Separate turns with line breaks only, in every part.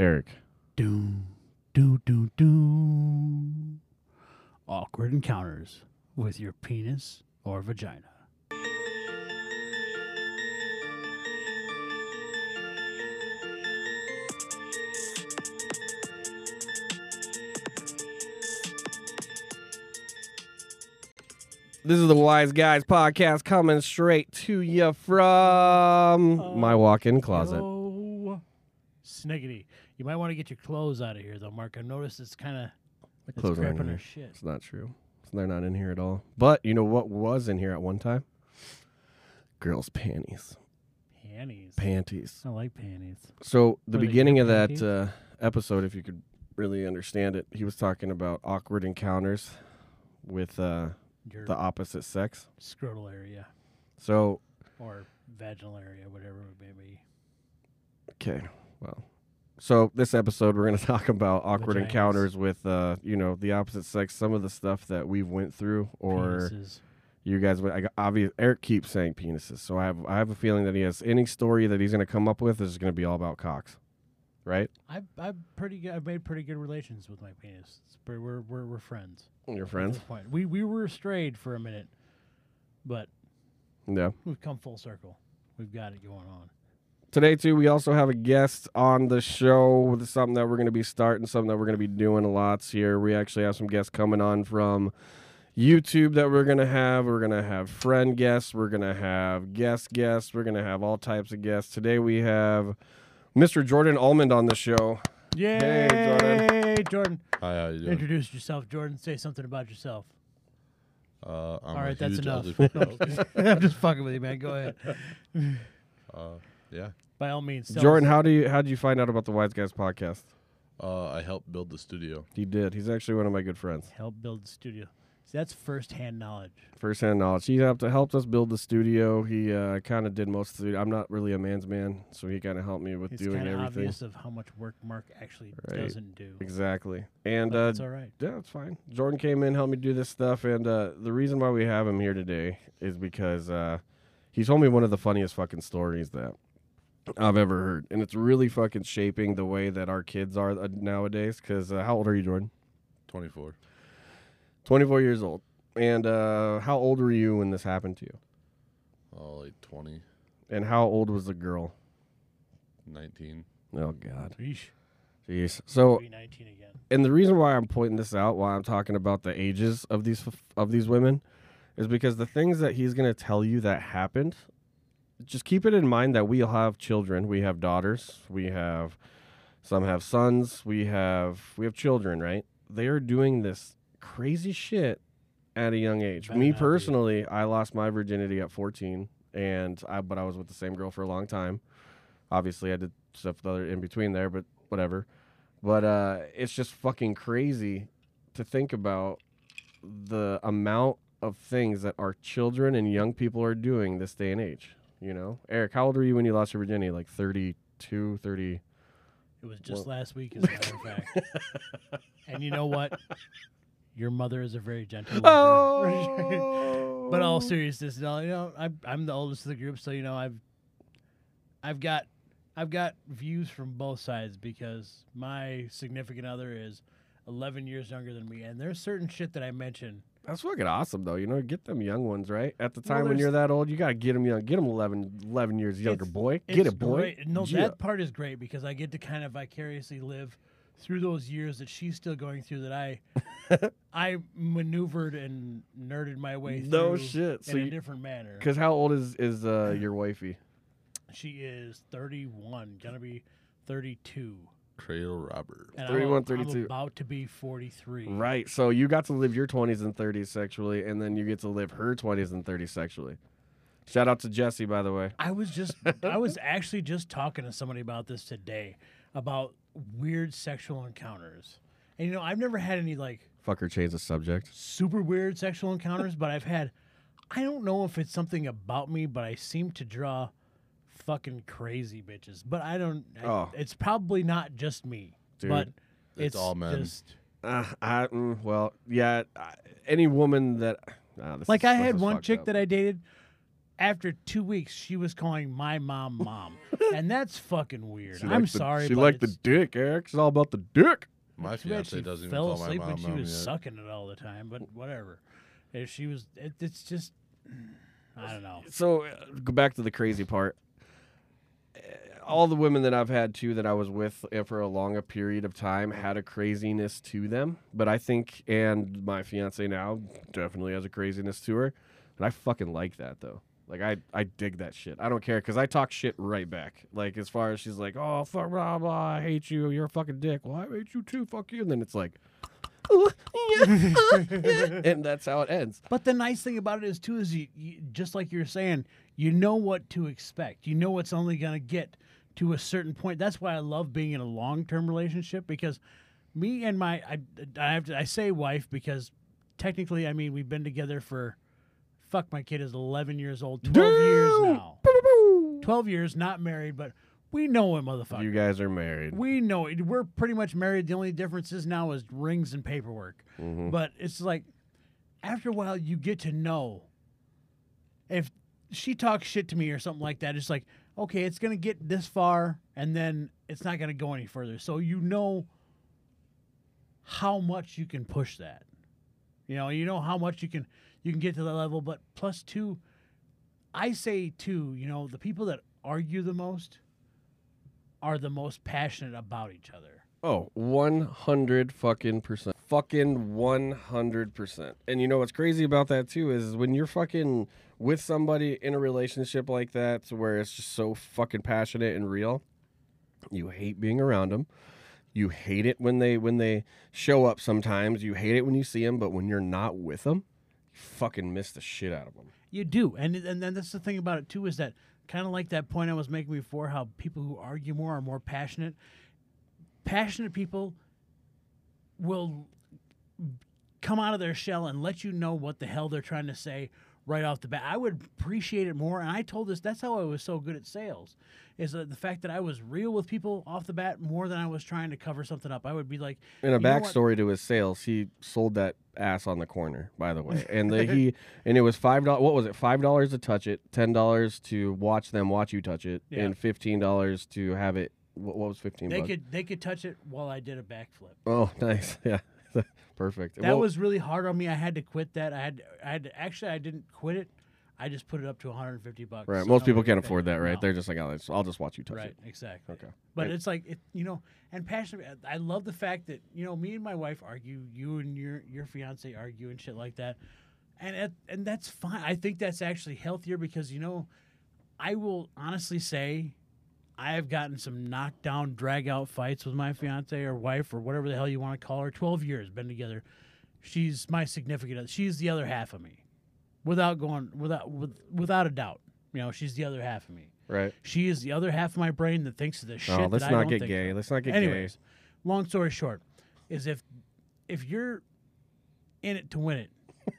Eric.
Doom, doom, doom, doom. Awkward encounters with your penis or vagina.
This is the Wise Guys podcast coming straight to you from oh, my walk-in closet.
Oh, sniggity. You might want to get your clothes out of here, though, Mark. I noticed it's kind of it's
clothes aren't in here.
shit.
It's not true. They're not in here at all. But you know what was in here at one time? Girls' panties.
Panties.
Panties.
I like panties.
So the
Were
beginning of that uh, episode, if you could really understand it, he was talking about awkward encounters with uh, the opposite sex.
scrotal area
So
or vaginal area, whatever it may be.
Okay. Well, so this episode we're going to talk about awkward
Vaginas.
encounters with uh, you know, the opposite sex, some of the stuff that we've went through or
Penises.
you guys I got obvious Eric keeps saying penises. So I have I have a feeling that he has any story that he's going to come up with is going to be all about cocks. Right?
I've I've pretty good. I've made pretty good relations with my penis. It's pretty, we're we're we're friends.
Your
at
friends?
this point. We we were strayed for a minute, but
Yeah.
we've come full circle. We've got it going on.
Today too, we also have a guest on the show with something that we're going to be starting, something that we're going to be doing a lot here. We actually have some guests coming on from YouTube that we're going to have. We're going to have friend guests. We're going to have guest guests. We're going to have all types of guests. Today we have Mr. Jordan Almond on the show.
Yay,
Jordan.
Jordan.
Hi, how you doing?
Introduce yourself, Jordan. Say something about yourself.
Uh, I'm
All that's enough. I'm just fucking with you, man. Go ahead.
uh, yeah.
By all means, tell
Jordan,
us-
how do you how did you find out about the Wise Guys podcast?
Uh, I helped build the studio.
He did. He's actually one of my good friends.
help build the studio. See, that's firsthand knowledge.
First hand knowledge. He helped helped us build the studio. He uh, kind of did most of the. I'm not really a man's man, so he kind of helped me with
It's
doing
kind of
everything.
obvious of how much work Mark actually
Right.
doesn't do.
Exactly. And
But
uh,
it's all right.
yeah, it's fine. Jordan came in, helped me do this stuff, and uh, the reason why we have him here today is because uh, he told me one of the funniest fucking stories that I've ever heard, and it's really fucking shaping the way that our kids are uh, nowadays. Because uh, how old are you, Jordan?
24.
24 years old. And uh, how old were you when this happened to you?
Oh, like 20,
And how old was the girl?
19.
Oh God,
Yeesh.
jeez. So
19 again.
and the reason why I'm pointing this out, why I'm talking about the ages of these of these women, is because the things that he's gonna tell you that happened, just keep it in mind that we all have children. We have daughters. We have some have sons. We have we have children. Right? They are doing this crazy shit at a young age.
Better
Me personally, I lost my virginity at 14, and I but I was with the same girl for a long time. Obviously, I did stuff other in between there, but whatever. But uh, it's just fucking crazy to think about the amount of things that our children and young people are doing this day and age. You know, Eric, how old were you when you lost your virginity? Like 32, 30.
It was just
Well-
last week, as a matter of fact. and you know what? Your mother is a very gentle.
Oh,
but all seriousness, you know, you know, I'm I'm the oldest of the group, so you know I've I've got I've got views from both sides because my significant other is 11 years younger than me, and there's certain shit that I mention.
That's fucking awesome, though. You know, get them young ones, right? At the
Well,
time when you're that old, you gotta get them young. Get them 11, 11 years younger, boy. Get it, boy.
great. No,
Yeah.
that part is great because I get to kind of vicariously live through those years that she's still going through that I I maneuvered and nerded my way through
No shit. So
in a
you,
different manner.
because how old is is uh, your wifey?
She is 31, gonna be 32.
Cradle robber.
And
31,
I'm,
32.
I'm about to be 43.
Right. So you got to live your 20s and 30s sexually, and then you get to live her 20s and 30s sexually. Shout out to Jesse, by the way.
I was just, I was actually just talking to somebody about this today about weird sexual encounters. And you know, I've never had any like
Fucker change the subject.
super weird sexual encounters, but I've had, I don't know if it's something about me, but I seem to draw fucking crazy bitches. But I don't, I-
Oh.
it's probably not just me.
Dude,
but
it's all men.
Just,
Uh, I, mm, well, yeah. I, any woman that. ah, this
like
is-
I
this
had
is
one
fucked
chick
up.
that I dated, after two weeks, she was calling my mom mom, and that's fucking weird.
She
I'm
liked the-
sorry,
She
but
liked the dick, Eric. It's all about the dick.
My
too bad
fiance
she
doesn't even
fell
call my
asleep
mom
when she
mom
was
yet.
sucking it all the time, but whatever. If she was, it, it's just, I don't know.
So uh, go back to the crazy part. All the women that I've had too that I was with uh, for a longer period of time had a craziness to them, but I think, and my fiance now definitely has a craziness to her, and I fucking like that though. Like I, I dig that shit. I don't care because I talk shit right back. Like as far as she's like, oh fuck, blah blah, I hate you. You're a fucking dick. Well, I hate you too. Fuck you. And then it's like, and that's how it ends.
But the nice thing about it is too is you, you just like you're saying, you know what to expect. You know what's only going to get to a certain point. That's why I love being in a long term relationship because me and my I I have to I say wife because technically I mean we've been together for fuck my kid is 11 years old 12 years now 12 years not married but we know it motherfucker
You guys are married.
we know it we're pretty much married the only difference is now is rings and paperwork
Mhm.
but it's like after a while you get to know if she talks shit to me or something like that it's like okay it's gonna get this far and then it's not gonna go any further. So you know how much you can push that. You know you know how much you can you can get to that level but plus two i say too you know the people that argue the most are the most passionate about each other.
Oh, 100 fucking percent. Fucking 100 percent. And you know what's crazy about that too is when you're fucking with somebody in a relationship like that where it's just so fucking passionate and real, you hate being around them. You hate it when they when they show up sometimes. You hate it when you see them, but when you're not with them, you fucking miss the shit out of them.
You do, and and then that's the thing about it too is that kind of like that point I was making before, how people who argue more are more passionate. Passionate people will come out of their shell and let you know what the hell they're trying to say right off the bat. I would appreciate it more, and I told this that's how I was so good at sales, is that the fact that I was real with people off the bat more than I was trying to cover something up. I would be like,
in a
You know what?
backstory to his sales, he sold that ass on the corner, by the way. And the, he and it was five dollars. What was it? Five dollars to touch it, ten dollars to watch them watch you touch it,
Yeah.
and fifteen dollars to have it. What, what was fifteen?
they
bucks?
could they could touch it while I did a backflip.
Oh, nice. Yeah, perfect.
That
Well,
was really hard on me. I had to quit that. I had, I had to, actually, I didn't quit it. I just put it up to 150 bucks.
right.
so
Most people can't afford that, right?
No.
They're just like, oh, I'll just watch you touch
right,
it. Right.
Exactly.
Okay.
But
Right.
it's like it, you know, and passionate. I love the fact that you know, me and my wife argue, you and your your fiance argue and shit like that, and it, and that's fine. I think that's actually healthier because you know, I will honestly say, I have gotten some knockdown, drag out fights with my fiance or wife or whatever the hell you want to call her. Twelve years been together. She's my significant. other. She's the other half of me, without going without with, without a doubt. You know, she's the other half of me.
Right.
She is the other half of my brain that thinks of the oh, shit.
Oh, let's
that I
not
don't
get
think
gay.
of.
Let's not get
Anyways, long story short, is if if you're in it to win it,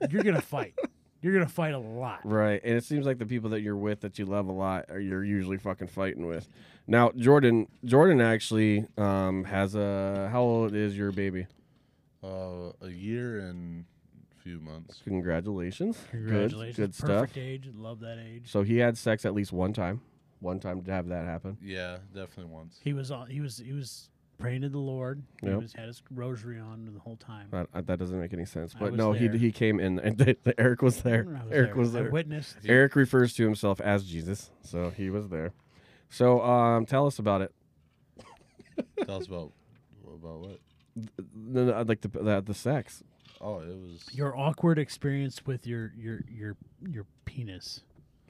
you're gonna fight. You're gonna fight a lot.
Right. And it seems like the people that you're with that you love a lot are you're usually fucking fighting with. Now, Jordan, Jordan actually um, has a. How old is your baby?
Uh, a year and a few months.
Congratulations.
Congratulations.
Good, good stuff.
Perfect age. Love that age.
So he had sex at least one time. One time to have that happen.
Yeah, definitely once.
He was on. He was. He was praying to the Lord. He was had his rosary on the whole time.
That, that doesn't make any sense. But no, he
there.
he came in and Eric was there.
Was
Eric
there.
was
I
there.
witnessed.
Eric refers to himself as Jesus, so he was there. So um, tell us about it.
Tell us about about what?
No, no, I'd like the, the the sex.
Oh, it was.
Your awkward experience with your your your your penis.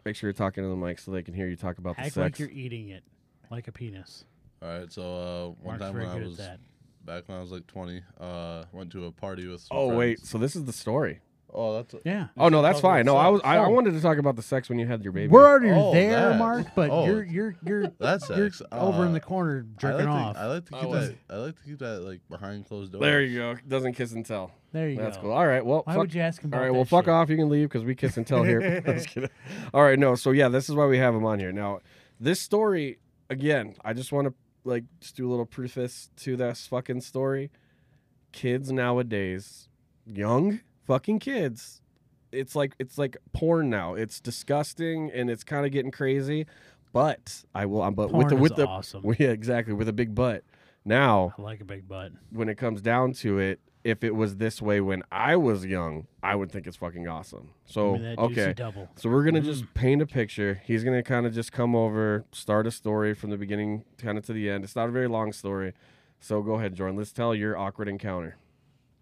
Make sure you're talking to the mic so they can hear you talk about the
Act
sex.
like you're eating it, like a penis.
All right, so uh, one
Mark's
time
very
when I
good
was
that.
back when I was like 20, uh, went to a party with. Some
oh
friends.
wait, so this is the story.
Oh, that's. A,
Yeah.
Oh no, that's fine. No, I was. I, I wanted to talk about the sex when you had your baby.
We're already
Oh,
there,
that.
Mark, but
Oh.
you're you're you're
That's
you're
sex.
over in
Uh,
the corner
I
jerking
like
off.
To, I like to keep
was-
that. I like to keep that like behind closed doors.
there you go. Doesn't kiss and tell.
there you go.
That's
go.
cool. All right. Well,
Why
fuck,
would you ask him about
All right,
that
well, fuck
shit?
off. You can leave because we kiss and tell here. Just kidding. All right, no. So yeah, this is why we have him on here. Now, this story again. I just want to like just do a little preface to this fucking story. Kids nowadays, young fucking kids, it's like it's like porn now. It's disgusting and it's kind of getting crazy. But I will. I'm but with the with the
awesome.
yeah exactly with a big butt. Now
I like a big butt.
when it comes down to it, if it was this way when I was young, I would think it's fucking awesome. So
Give me that juicy
okay,
double.
so we're gonna
Mm.
just paint a picture. He's gonna kind of just come over, start a story from the beginning kind of to the end. It's not a very long story. So go ahead, Jordan. Let's tell your awkward encounter.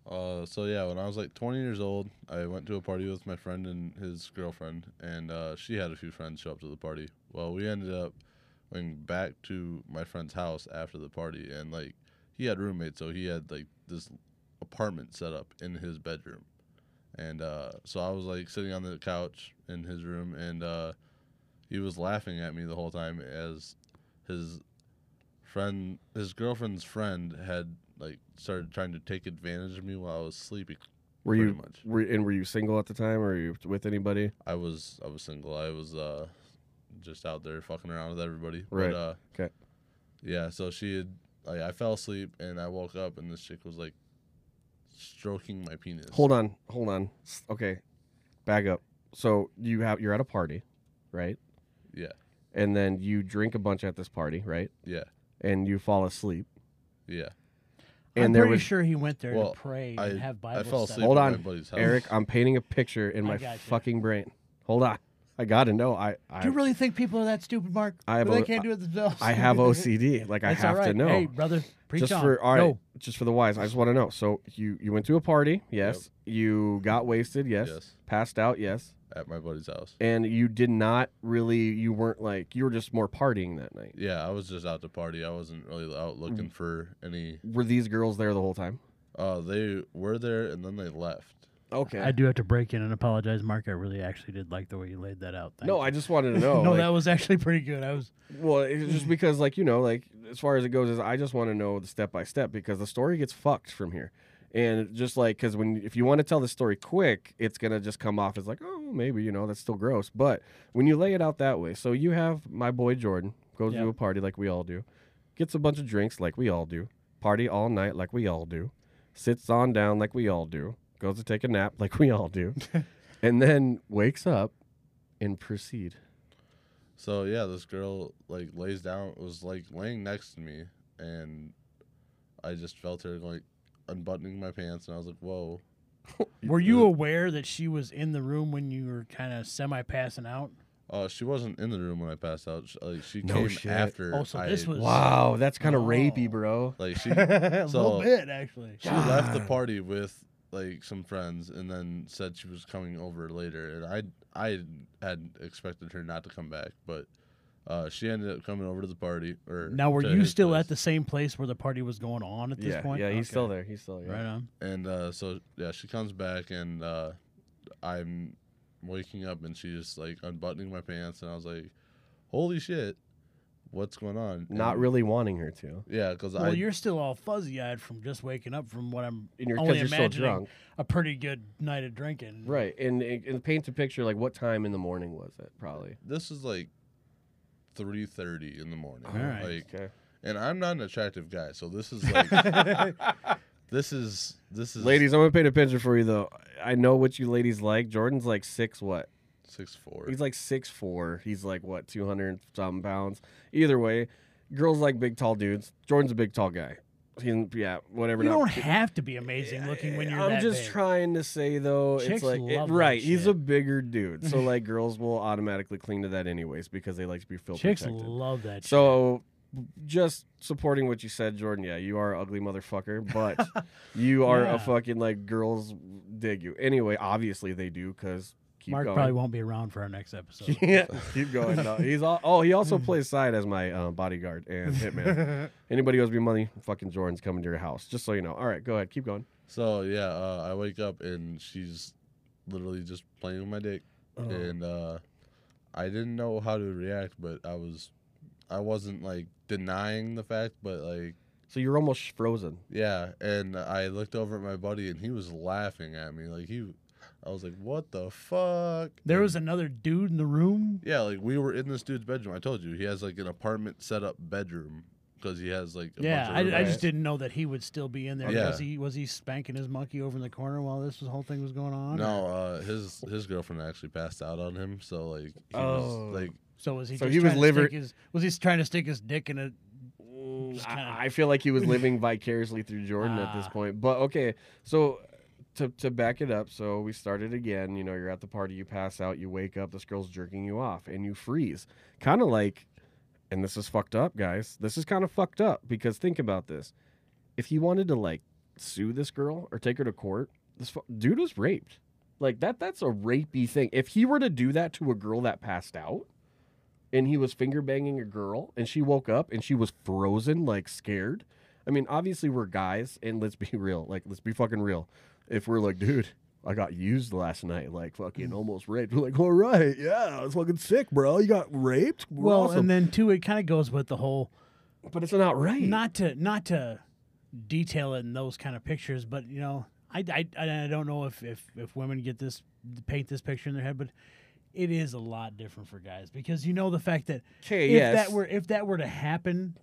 Uh, so yeah, when I was like 20 years old, I went to a party with my friend and his girlfriend, and uh, she had a few friends show up to the party. Well, we ended up going back to my friend's house after the party, and like he had roommates, so he had like this apartment set up in his bedroom, and uh, so I was like sitting on the couch in his room, and uh, he was laughing at me the whole time as his friend, his girlfriend's friend, had like started trying to take advantage of me while I was sleeping.
Were you
much.
were and were you single at the time, or were you with anybody?
I was I was single. I was uh just out there fucking around with everybody.
Right.
But, uh,
'Kay.
Yeah. So she had like I fell asleep and I woke up and this chick was like stroking my penis.
Hold on, hold on. Okay, back up. So you have you're at a party, right?
Yeah.
And then you drink a bunch at this party, right?
Yeah.
And you fall asleep.
Yeah.
And
I'm
there
pretty
was
sure he went there
Well,
to pray
I-
and have Bible
I fell
study.
Hold on,
my house.
Eric. I'm painting a picture in
I
my
gotcha.
fucking brain. Hold on. I gotta know. I I,
Do you really think people are that stupid, Mark?
I have
Where they can't do it themselves.
I have OCD. Like I
That's
have
all right.
to know.
Hey, brother, preach
just
on.
for all right,
Go.
just for the wise. I just want to know. So you you went to a party, yes. You got wasted, yes.
Yes.
Passed out, yes.
At my buddy's house.
And you did not really. You weren't like you were just more partying that night.
Yeah, I was just out to party. I wasn't really out
Mm.
looking for any.
Were these girls there the whole time?
Uh, they were there and then they left.
Okay.
I do have to break in and apologize, Mark. I really actually did like the way you laid that out. Thank
no,
you.
I just wanted to know.
no,
like-
that was actually pretty good. I was
Well, it's just because, like you know, like as far as it goes, is I just want to know the step by step because the story gets fucked from here, and just like because when if you want to tell the story quick, it's gonna just come off as like, oh, maybe you know that's still gross. But when you lay it out that way, so you have my boy Jordan goes to a party like we all do, gets a bunch of drinks like we all do, party all night like we all do, sits on down like we all do, goes to take a nap like we all do, and then wakes up and proceed.
So yeah, this girl like lays down was like laying next to me, and I just felt her like unbuttoning my pants, and I was like, "Whoa!"
Were you aware that she was in the room when you were kind of semi passing out?
Uh, she wasn't in the room when I passed out. She, like she
No
came
shit.
after.
Oh, so
I,
this was-
Wow, that's kind of
Oh.
rapey, bro.
like she
a little bit, actually.
she left the party with like some friends, and then said she was coming over later, and I I had expected her not to come back, but. Uh, she ended up coming over to the party. Or
Now, were you still
place.
at the same place where the party was going on at this
yeah,
point?
yeah, he's
Okay.
still there. He's still there.
Right on.
And uh, so yeah, she comes back and uh, I'm waking up and she's like unbuttoning my pants and I was like, "Holy shit, what's going on?"
Not
And-
really wanting her to.
Yeah, because I.
Well,
I
you're still all fuzzy eyed from just waking up from what I'm
And you're
only
you're so
imagining
drunk,
a pretty good night of drinking.
right? And it, it paints a picture like what time in the morning was it? Probably.
this is like three thirty in the morning.
All right.
Like,
Okay.
and I'm not an attractive guy, so this is like this is this is
Ladies, I'm gonna paint a picture for you though. I know what you ladies like. Jordan's like six what?
Six four.
He's like six four. He's like what, two hundred something pounds. Either way, girls like big tall dudes. Jordan's a big tall guy. He's yeah, whatever.
You
not-
don't have to be amazing looking when you're
I'm
that
just
big.
trying to say though, it's like it-
love that
right. He's a bigger dude, so like girls will automatically cling to that anyways because they like to be feel
Chicks
protected.
love that.
So, just supporting what you said, Jordan. Yeah, you are an ugly motherfucker, but you are
Yeah.
a fucking like girls dig you. Anyway, obviously they do because
shit.
Keep
Mark
going.
probably won't be around for our next episode.
yeah, keep going. No, he's all, oh he also plays side as my uh, bodyguard and hitman. Anybody owes me money, fucking Jordan's coming to your house. Just so you know. All right, go ahead, keep going.
So yeah, uh, I wake up and she's literally just playing with my dick,
Oh.
and uh, I didn't know how to react, but I was, I wasn't like denying the fact, but like
So you're almost frozen.
yeah, and I looked over at my buddy and he was laughing at me like he, I was like, what the fuck?
There
And-
was another dude in the room.
yeah, like we were in this dude's bedroom. I told you he has like an apartment set up bedroom because he has like a
Yeah,
bunch of
I, I just didn't know that he would still be in there.
Yeah.
Was he was he spanking his monkey over in the corner while this whole thing was going on?
No, uh, his his girlfriend actually passed out on him, so like he
Oh.
was like
So was he?
So
just
he was
trying
liver-
his, was he trying to stick his dick in a? Kinda-
I, I feel like he was living vicariously through Jordan at this
Ah.
point. But okay, so to to back it up, so we started again. You know, you're at the party, you pass out, you wake up, this girl's jerking you off, and you freeze, kind of like. And this is fucked up, guys. This is kind of fucked up because think about this: if he wanted to like sue this girl or take her to court, this fu- dude was raped. Like that. That's a rapey thing. If he were to do that to a girl that passed out, and he was finger banging a girl and she woke up and she was frozen like scared i mean obviously we're guys and let's be real like let's be fucking real if we're like dude i got used last night like fucking almost raped. We're like all right yeah i was fucking sick bro. You got raped? We're
well,
awesome."
and then too, it kind of goes with the whole
but it's not right
not to not to detail it in those kind of pictures, but you know, I, I, I don't know if, if if women get this paint this picture in their head, but it is a lot different for guys because you know the fact that if
yes.
that were if that were to happen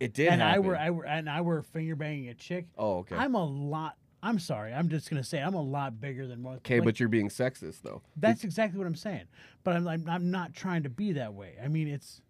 it did
and I were I were and I were finger banging a chick,
oh okay.
I'm a lot. I'm sorry. I'm just gonna say I'm a lot bigger than most.
okay
like,
but you're being sexist though
that's exactly what I'm saying. But I'm, I'm I'm not trying to be that way. I mean, it's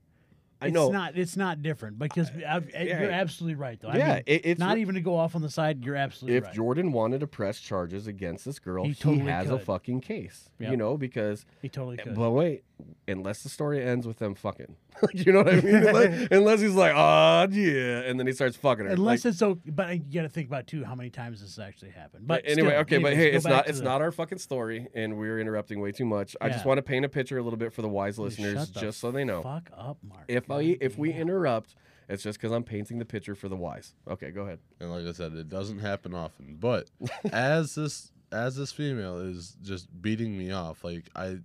i
it's
know
not it's not different because I've, eh,
yeah.
you're absolutely right though.
yeah
I mean,
it, it's
not even to go off on the side. You're absolutely
if
right.
jordan wanted to press charges against this girl
He
he,
totally
has a fucking case you know because
he totally could.
But wait, unless the story ends with them fucking, you know what I mean? unless, unless he's like, oh yeah, and then he starts fucking her.
Unless
like,
it's so, but you got to think about too how many times this actually happened. But
anyway,
still,
okay, but hey, it's not it's
the-
not our fucking story, and we're interrupting way too much. I just want to paint a picture a little bit for the wise listeners, just so they know.
Fuck up, Mark.
If I if we interrupt, it's just because I'm painting the picture for the wise. Okay, go ahead.
And like I said, it doesn't happen often. But as this as this female is just beating me off, like I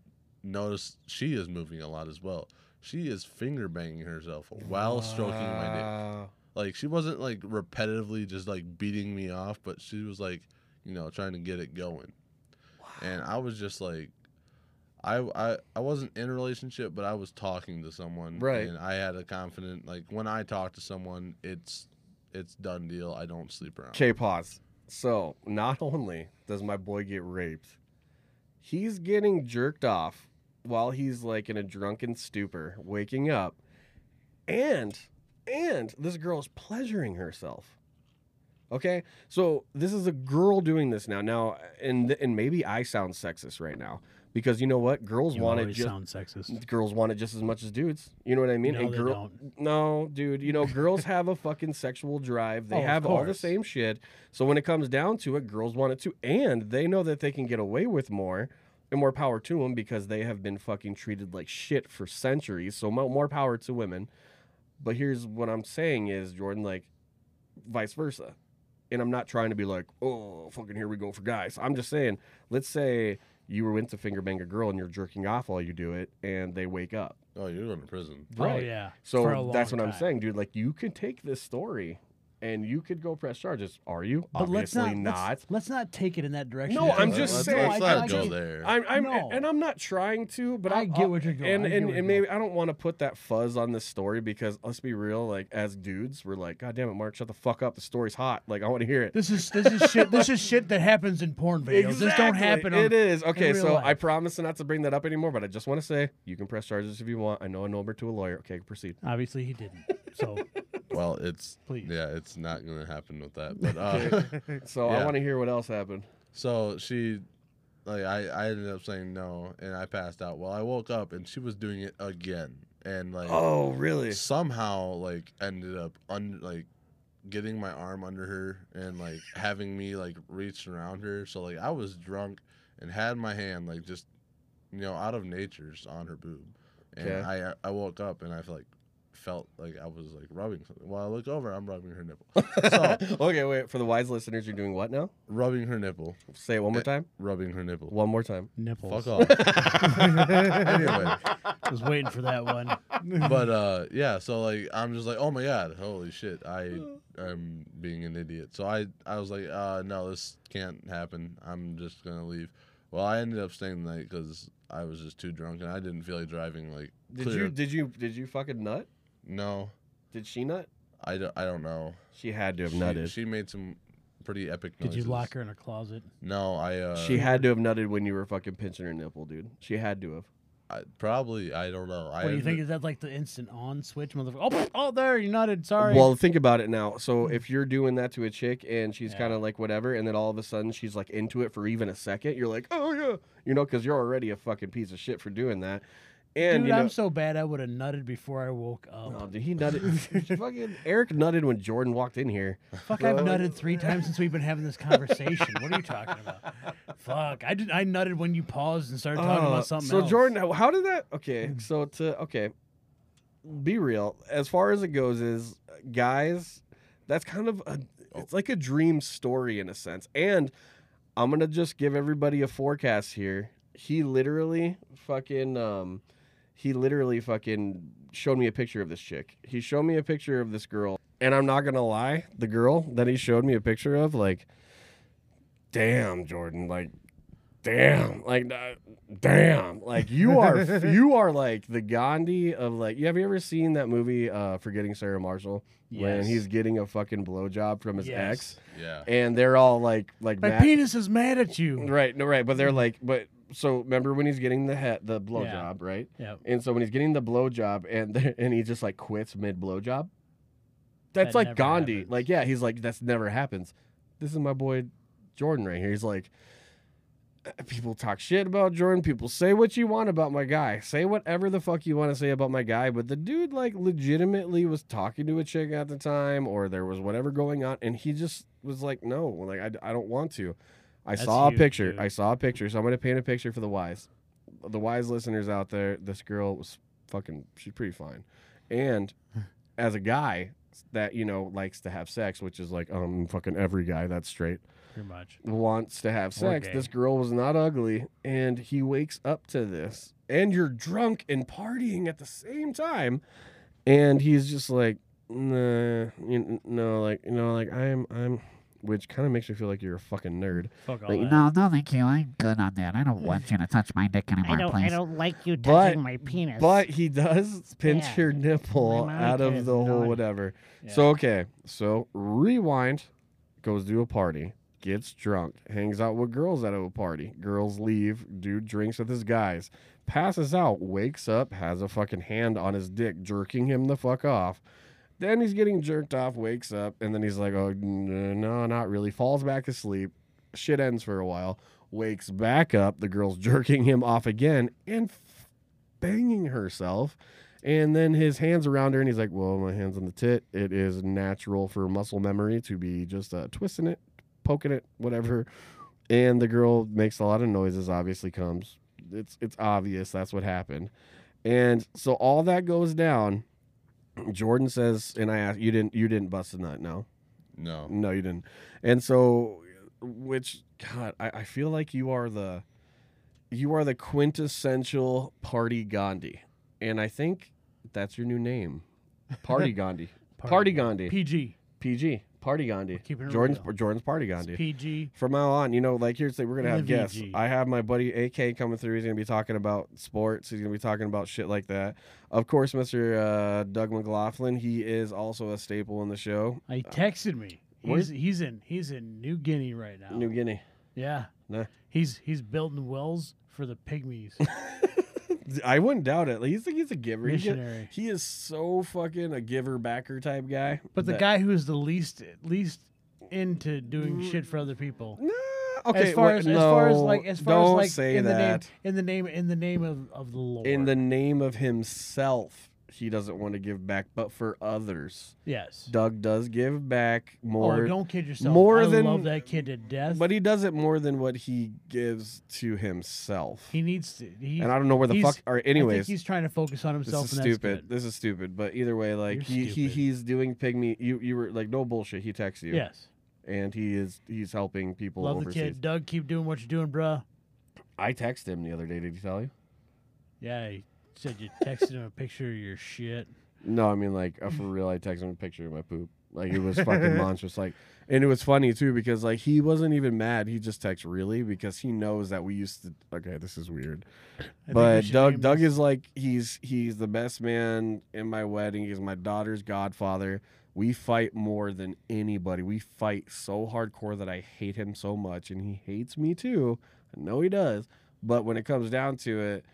noticed she is moving a lot as well. She is finger banging herself while stroking my dick. Like she wasn't like repetitively just like beating me off, but she was like, you know, trying to get it going. And I was just like I, I I wasn't in a relationship, but I was talking to someone,
Right.
And I had a confident like when I talk to someone, it's it's done deal. I don't sleep around.
Okay, pause. So, not only does my boy get raped, he's getting jerked off while he's like in a drunken stupor, waking up, and and this girl's pleasuring herself. Okay, so this is a girl doing this now. Now, and and maybe I sound sexist right now because you know what? Girls
You
want it just
sound sexist.
girls want it just as much as dudes. You know what I mean?
No,
and
they
girl,
don't.
no, dude. You know, girls have a fucking sexual drive. They
Oh,
have all the same shit. So when it comes down to it, girls want it too, and they know that they can get away with more, and more power to them because they have been fucking treated like shit for centuries. So mo- more power to women. But here's what I'm saying is Jordan, like, vice versa. And I'm not trying to be like, oh, fucking here we go for guys. I'm just saying, let's say you were into finger bang a girl and you're jerking off while you do it, and they wake up.
Oh, you're going to prison.
Oh
Right.
yeah.
So
For a
that's
long
what I'm saying, dude. Like you can take this story and you could go press charges. Are you?
But let's
Obviously
not,
not.
Let's, let's not take it in that direction.
No, I'm just
let's,
saying-
Let's
I-
not
I
go
just-
there.
I'm, I'm
No.
and I'm not trying to, but
I
I'll-
get what you're going.
And and, and maybe I don't want to put that fuzz on this story because let's be real, like as dudes, we're like, God damn it, Mark, shut the fuck up. The story's hot. Like I want to hear it.
This is this is shit. This is shit that happens in porn videos. This don't happen. On,
It is okay.
real
So I
life.
promise not to bring that up anymore, but I just want to say you can press charges if you want. I know a number to a lawyer. Okay, proceed.
Obviously, he didn't. So
well, it's
Please.
yeah, it's not going to happen with that. But uh,
So I
Yeah.
want to hear what else happened.
So she, like, I, I ended up saying no, and I passed out. Well, I woke up and she was doing it again, and like
Oh, really?
somehow like ended up un like getting my arm under her and like having me like reach around her. So like I was drunk and had my hand like just you know out of nature's on her boob, and
Okay.
I I woke up and I like felt like I was like rubbing something. While I look over, I'm rubbing her nipple. So
okay, wait. For the wise listeners, you're doing what now?
rubbing her nipple,
Say it one more
Eh,
time.
rubbing her nipple.
One more time.
nipples.
Fuck off. anyway,
I was waiting for that one.
but uh, yeah. So like, I'm just like, oh my god, holy shit, I am being an idiot. So I, I was like, uh, no, this can't happen. I'm just gonna leave. Well, I ended up staying the night because I was just too drunk and I didn't feel like driving. Like,
Did
clear.
you did you did you fucking nut?
No,
Did she nut?
I don't, I don't know.
She had to have
She,
nutted.
she made some pretty epic
Did
noises.
you lock her in a closet?
No, I. Uh,
she had to have nutted when you were fucking pinching her nipple, dude. She had to have.
I, probably. I don't know. I
What do you think? Is that like the instant on switch, motherfucker? Oh, oh, there you nutted. Sorry.
Well, think about it now. So if you're doing that to a chick and she's
Yeah.
kind of like whatever, and then all of a sudden she's like into it for even a second, you're like, oh yeah, you know, because you're already a fucking piece of shit for doing that. And
Dude,
you know,
I'm so bad. I would have nutted before I woke up.
oh, dude, he nutted. fucking Eric nutted when Jordan walked in here.
Fuck, I've nutted three times since we've been having this conversation. what are you talking about? Fuck, I did. I nutted when you paused and started talking
Uh,
about something
so
else.
Jordan, how- how did that? Okay, so to okay, be real. As far as it goes, is guys, that's kind of a. It's like a dream story in a sense, and I'm gonna just give everybody a forecast here. He literally fucking um, he literally fucking showed me a picture of this chick. He showed me a picture of this girl, and I'm not gonna lie, the girl that he showed me a picture of, like, damn, Jordan, like damn like uh, damn like you are you are like the gandhi of like you have you ever seen that movie uh forgetting sarah marshall when he's getting a fucking blowjob from his
Yes.
ex
Yeah.
and they're all like like
My
mad-
penis is mad at you.
right no right but they're like but so remember when he's getting the head the blowjob right
Yeah.
and so when he's getting the blowjob and and he just like quits mid blowjob that's
That
like gandhi
happens.
like yeah he's like that's never happens this is my boy jordan right here he's like uh, people talk shit about Jordan. People say what you want about my guy. Say whatever the fuck you want to say about my guy. But the dude, like, legitimately was talking to a chick at the time, or there was whatever going on, and he just was like, no, like, I, I don't want to. I
That's
saw a picture.
dude.
I saw a picture. So I'm gonna paint a picture for the wise, the wise listeners out there. This girl was fucking. She's pretty fine, and as a guy that you know likes to have sex, which is like um fucking every guy that's straight
Pretty much.
wants to have sex. This girl was not ugly, and he wakes up to this, and you're drunk and partying at the same time, and he's just like, nah, you no, like you know, like I'm, I'm, which kind of makes me feel like you're a fucking nerd.
Fuck all
Like,
that.
No, no, thank you. I'm good on that. I don't want you to touch my dick anymore,
I don't, I don't like you
But-
touching my penis.
But he does pinch
Yeah.
your nipple
My
out of
is
the whole
naughty.
whatever.
Yeah.
So okay, so rewind, goes to a party, gets drunk, hangs out with girls at a party. Girls leave, dude drinks with his guys, passes out, wakes up, has a fucking hand on his dick, jerking him the fuck off. Then he's getting jerked off, wakes up, and then he's like, "Oh no, not really." Falls back asleep. Shit ends for a while. Wakes back up. The girl's jerking him off again and f- banging herself. And then his hands around her, and he's like, "Well, my hands on the tit. It is natural for muscle memory to be just uh, twisting it, poking it, whatever." And the girl makes a lot of noises. Obviously, comes. It's it's obvious that's what happened. And so all that goes down. Jordan says, and I asked, "You didn't you didn't bust a nut, no?"
No.
No, you didn't. And so, which God, I, I feel like you are the, you are the quintessential party Gandhi, and I think that's your new name, Party Gandhi, Party Gandhi,
PG.
PG, Party Gandhi.
Keeping it
Jordan's
real.
Jordan's Party
It's
Gandhi.
PG.
From now on, you know, like here's the thing, we're gonna have guests. I have my buddy AK coming through. He's gonna be talking about sports. He's gonna be talking about shit like that. Of course, Mr. Uh, Doug McLaughlin. He is also a staple in the show.
He texted me. He's he's in he's in New Guinea right now.
New Guinea.
yeah.
Nah.
He's he's building wells for the pygmies.
I wouldn't doubt it. He's he's a giver. He, get-
Missionary.
he is so fucking a giver backer type guy.
But the
that-
guy who's the least least into doing
Mm.
shit for other people.
Nah, okay.
as far
wait,
as, as far as
no,
like as far
don't
like
say
in the name
that.
in the name in the name of, of the Lord.
in the name of himself, he doesn't want to give back, but for others,
yes.
Doug does give back oh, more.
oh, don't kid yourself.
more
I
than-
love that kid to death.
but he does it more than what he gives to himself.
he needs to. He,
and I don't know where the fuck. Or
I think
anyways,
he's trying to focus on himself. this is
stupid. This is stupid. But either way, like he, he he's doing pygmy. You you were like no bullshit. He texts you.
Yes.
and he is he's helping people
Love the kid. Doug, keep doing what you're doing, bruh.
I texted him the other day. Did he tell you?
Yeah, he said you texted him a picture of your shit.
No, I mean like uh, for real. I texted him a picture of my poop. Like it was fucking monstrous. Like, and it was funny too because like he wasn't even mad. He just texted really because he knows that we used to. Okay, this is weird.
I think we
but Doug, Doug
this-
is like he's he's the best man in my wedding. He's my daughter's godfather. We fight more than anybody. We fight so hardcore that I hate him so much, and he hates me too. I know he does. But when it comes down to it,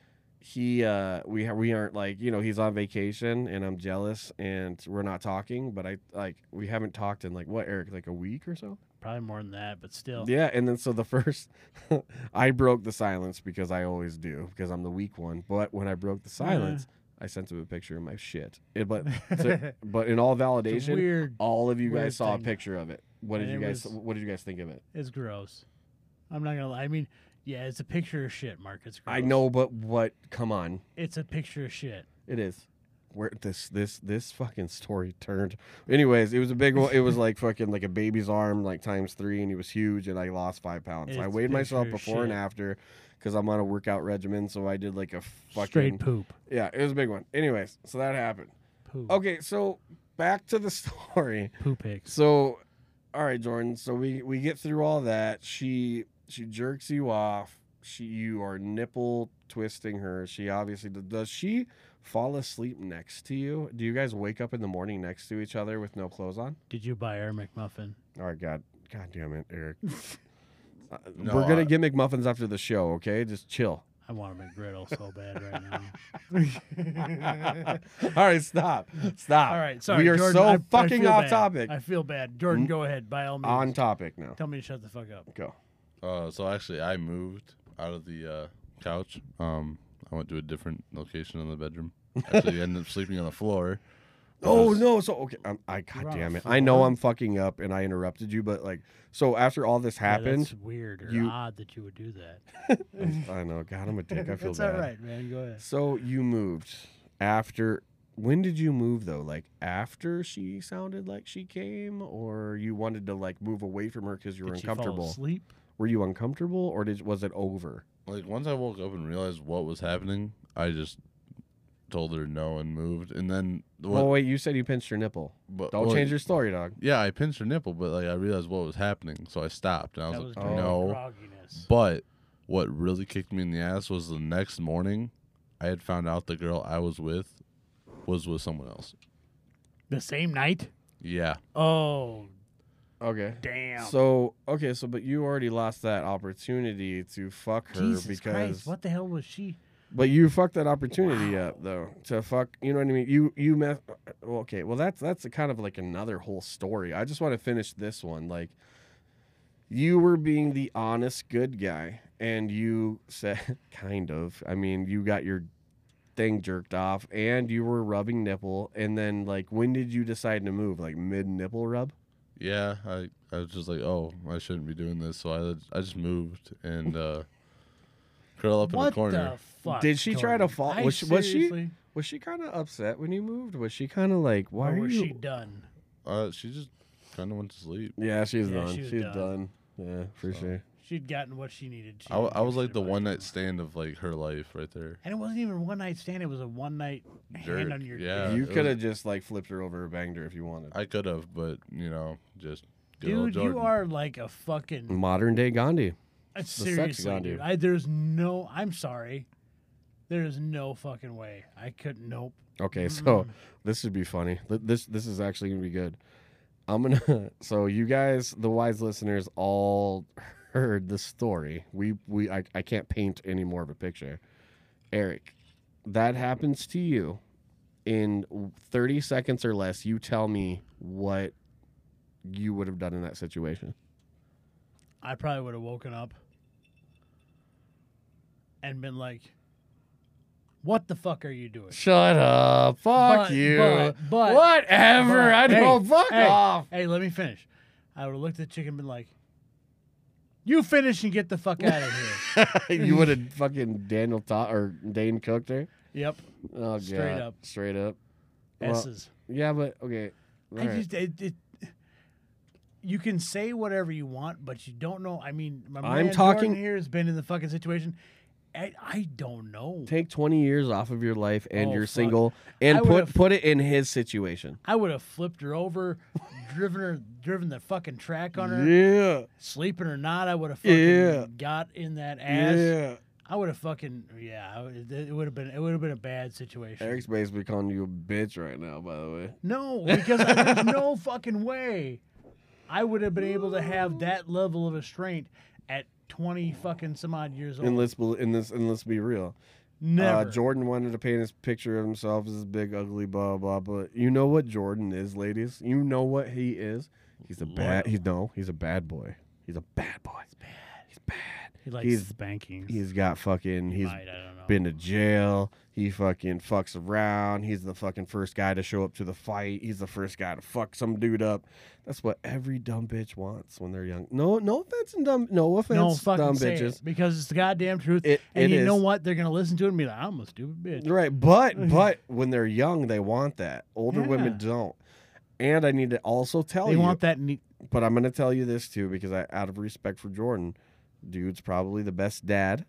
he uh we ha- we aren't like you know he's on vacation and I'm jealous and we're not talking but I like we haven't talked in like what Eric like a week or so
Probably more than that, but still.
yeah and then so the first I broke the silence because I always do because I'm the weak one but when I broke the silence I sent him a picture of my shit it, but to- but in all validation all of you guys saw
thing.
a picture of it what did
And
you guys
was-
what did you guys think of it
It's gross. I'm not gonna lie. I mean, yeah, it's a picture of shit, Mark. It's gross.
I know but what come on
It's a picture of shit.
It is. Where this this this fucking story turned. Anyways, it was a big one. It was like fucking like a baby's arm, like times three, and he was huge, and I lost five pounds. I
It's
weighed myself
picture
before and
shit.
after, because I'm on a workout regimen. So I did like a fucking
Straight poop.
yeah. It was a big one. Anyways, so that happened.
Poop.
Okay, so back to the story.
Poop pics.
So, all right, Jordan. So we we get through all that. She she jerks you off. She you are nipple twisting her. She obviously does. She fall asleep next to you? Do you guys wake up in the morning next to each other with no clothes on?
Did you buy her McMuffin?
All right, God, God damn it, Eric. Uh,
No,
We're gonna
I-
get McMuffins after the show, okay? Just chill.
I want a McGriddle so bad right now.
all right, stop, stop.
All right, sorry.
we are
Jordan,
so
I- I
fucking
feel
off
bad.
topic.
I feel bad. Jordan,
Mm.
go ahead. By all means.
On topic now.
Tell me to shut the fuck up.
Go.
Uh, so actually, I moved out of the uh, couch. Um, I went to a different location in the bedroom. Actually, ended up sleeping on the floor.
Oh
Because-
no! So okay, I'm, I god
You're on
damn it! I know
floor?
I'm fucking up and I interrupted you, but like, so after all this
Yeah,
happened,
that's weird or
you-
odd that you would do that.
I know. God, I'm a dick. I feel
That's
bad.
all right, man. Go ahead.
So you moved after. When did you move though? Like after she sounded like she came, or you wanted to like move away from her because you were
Did she fall
uncomfortable?
asleep?
Were you uncomfortable, or did was it over?
Like once I woke up and realized what was happening, I just told her no and moved. And then what?
Oh wait, you said you pinched your nipple.
but,
Don't
well,
change your story, dog.
Yeah, I pinched her nipple, but like I realized what was happening, so I stopped and I was
That was
like, no.
grogginess.
But what really kicked me in the ass was the next morning, I had found out the girl I was with was with someone else.
The same night?
Yeah,
Oh,
Okay.
damn.
So okay, so but you already lost that opportunity to fuck her
Jesus
because
Christ, what the hell was she?
But you fucked that opportunity up though to fuck. You know what I mean? You you mess. Well, okay. Well, that's that's a kind of like another whole story. I just want to finish this one. Like, you were being the honest good guy, and you said kind of. I mean, you got your thing jerked off, and you were rubbing nipple, and then like, when did you decide to move? Like mid nipple rub?
Yeah. I I was just like, oh, I shouldn't be doing this, so I I just moved and uh, curl up in
what
the corner.
the fuck?
Did she try to
Jordan?
fall-
I
was she- was she-
seriously-
Was she kind of upset when you moved? Was she kind of like, why
or
are
was
you?
she done?
Uh, she just kind of went to sleep.
Yeah, she's
Yeah,
done.
she was
she's
done.
done. Yeah, for
So-
sure.
She'd gotten what she needed. She
I, w-
didn't
I was like the one night stand of like her life right there.
And it wasn't even one night stand. It was a one night
Jerk,
hand on your
yeah.
you
it
could have
was-
just like flipped her over or banged her if you wanted.
I could have, but you know, just good old
Dude, you are like a fucking.
Modern day Gandhi.
Uh,
sex
seriously,
Gandhi.
dude. I, there's no. I'm sorry. There is no fucking way. I couldn't. Nope.
Okay, so this would be funny. Th- This this is actually gonna be good. I'm gonna. So you guys, the wise listeners, all heard the story. We we I, I can't paint any more of a picture. Eric, that happens to you in 30 seconds or less. You tell me what you would have done in that situation.
I probably would have woken up and been like, "What the fuck are you doing?"
Shut up! Fuck
But-
you!
but- but-
Whatever!
but-
I don't.
hey,
fuck
hey,
off!
Hey, let me finish. I would have looked at the chicken and been like, "You finish and get the fuck out of here."
you would have fucking Daniel Ta- or Dane cooked her.
yep,
Oh
Straight
God.
up.
straight up. Well,
S's.
yeah, but okay.
I
alright.
just it, it. You can say whatever you want, but you don't know. I mean, my
I'm
man
talking-
Jordan here has been in the fucking situation. I, I don't know.
Take 20 years off of your life and
Oh,
you're
fuck.
single and
I
put
would've-
put it in his situation.
I would have flipped her over, driven her, driven the fucking track on her,
Yeah.
sleeping or not. I would have fucking
Yeah.
got in that ass.
Yeah.
I would have fucking yeah. I would- It would have been it would have been a bad situation.
Eric's basically calling you a bitch right now, by the way.
No, because I, there's no fucking way I would have been able to have that level of restraint at 20 fucking some odd years old.
And let's be, and this and let's be real.
Never.
Uh, Jordan wanted to paint his picture of himself as this big, ugly, blah blah. But you know what Jordan is, ladies. You know what he is. He's a bad.
Loyal.
He's no. He's a bad boy. He's a bad boy. He's bad. He's bad.
He likes
he's-
spanking.
He's got fucking. He's
Might, I don't know.
been to jail. He fucking fucks around. He's the fucking first guy to show up to the fight. He's the first guy to fuck some dude up. That's what every dumb bitch wants when they're young. No, no offense and dumb. No offense,
no fucking
dumb bitches.
it, because it's the goddamn truth.
It,
and
it
you know what? They're gonna listen to it and be like, "I'm a stupid bitch."
Right, but but when they're young, they want that. Older women don't. And I need to also tell
They
you, They
want that. Ne-
but I'm going to tell you this too because I, out of respect for Jordan, dude's probably the best dad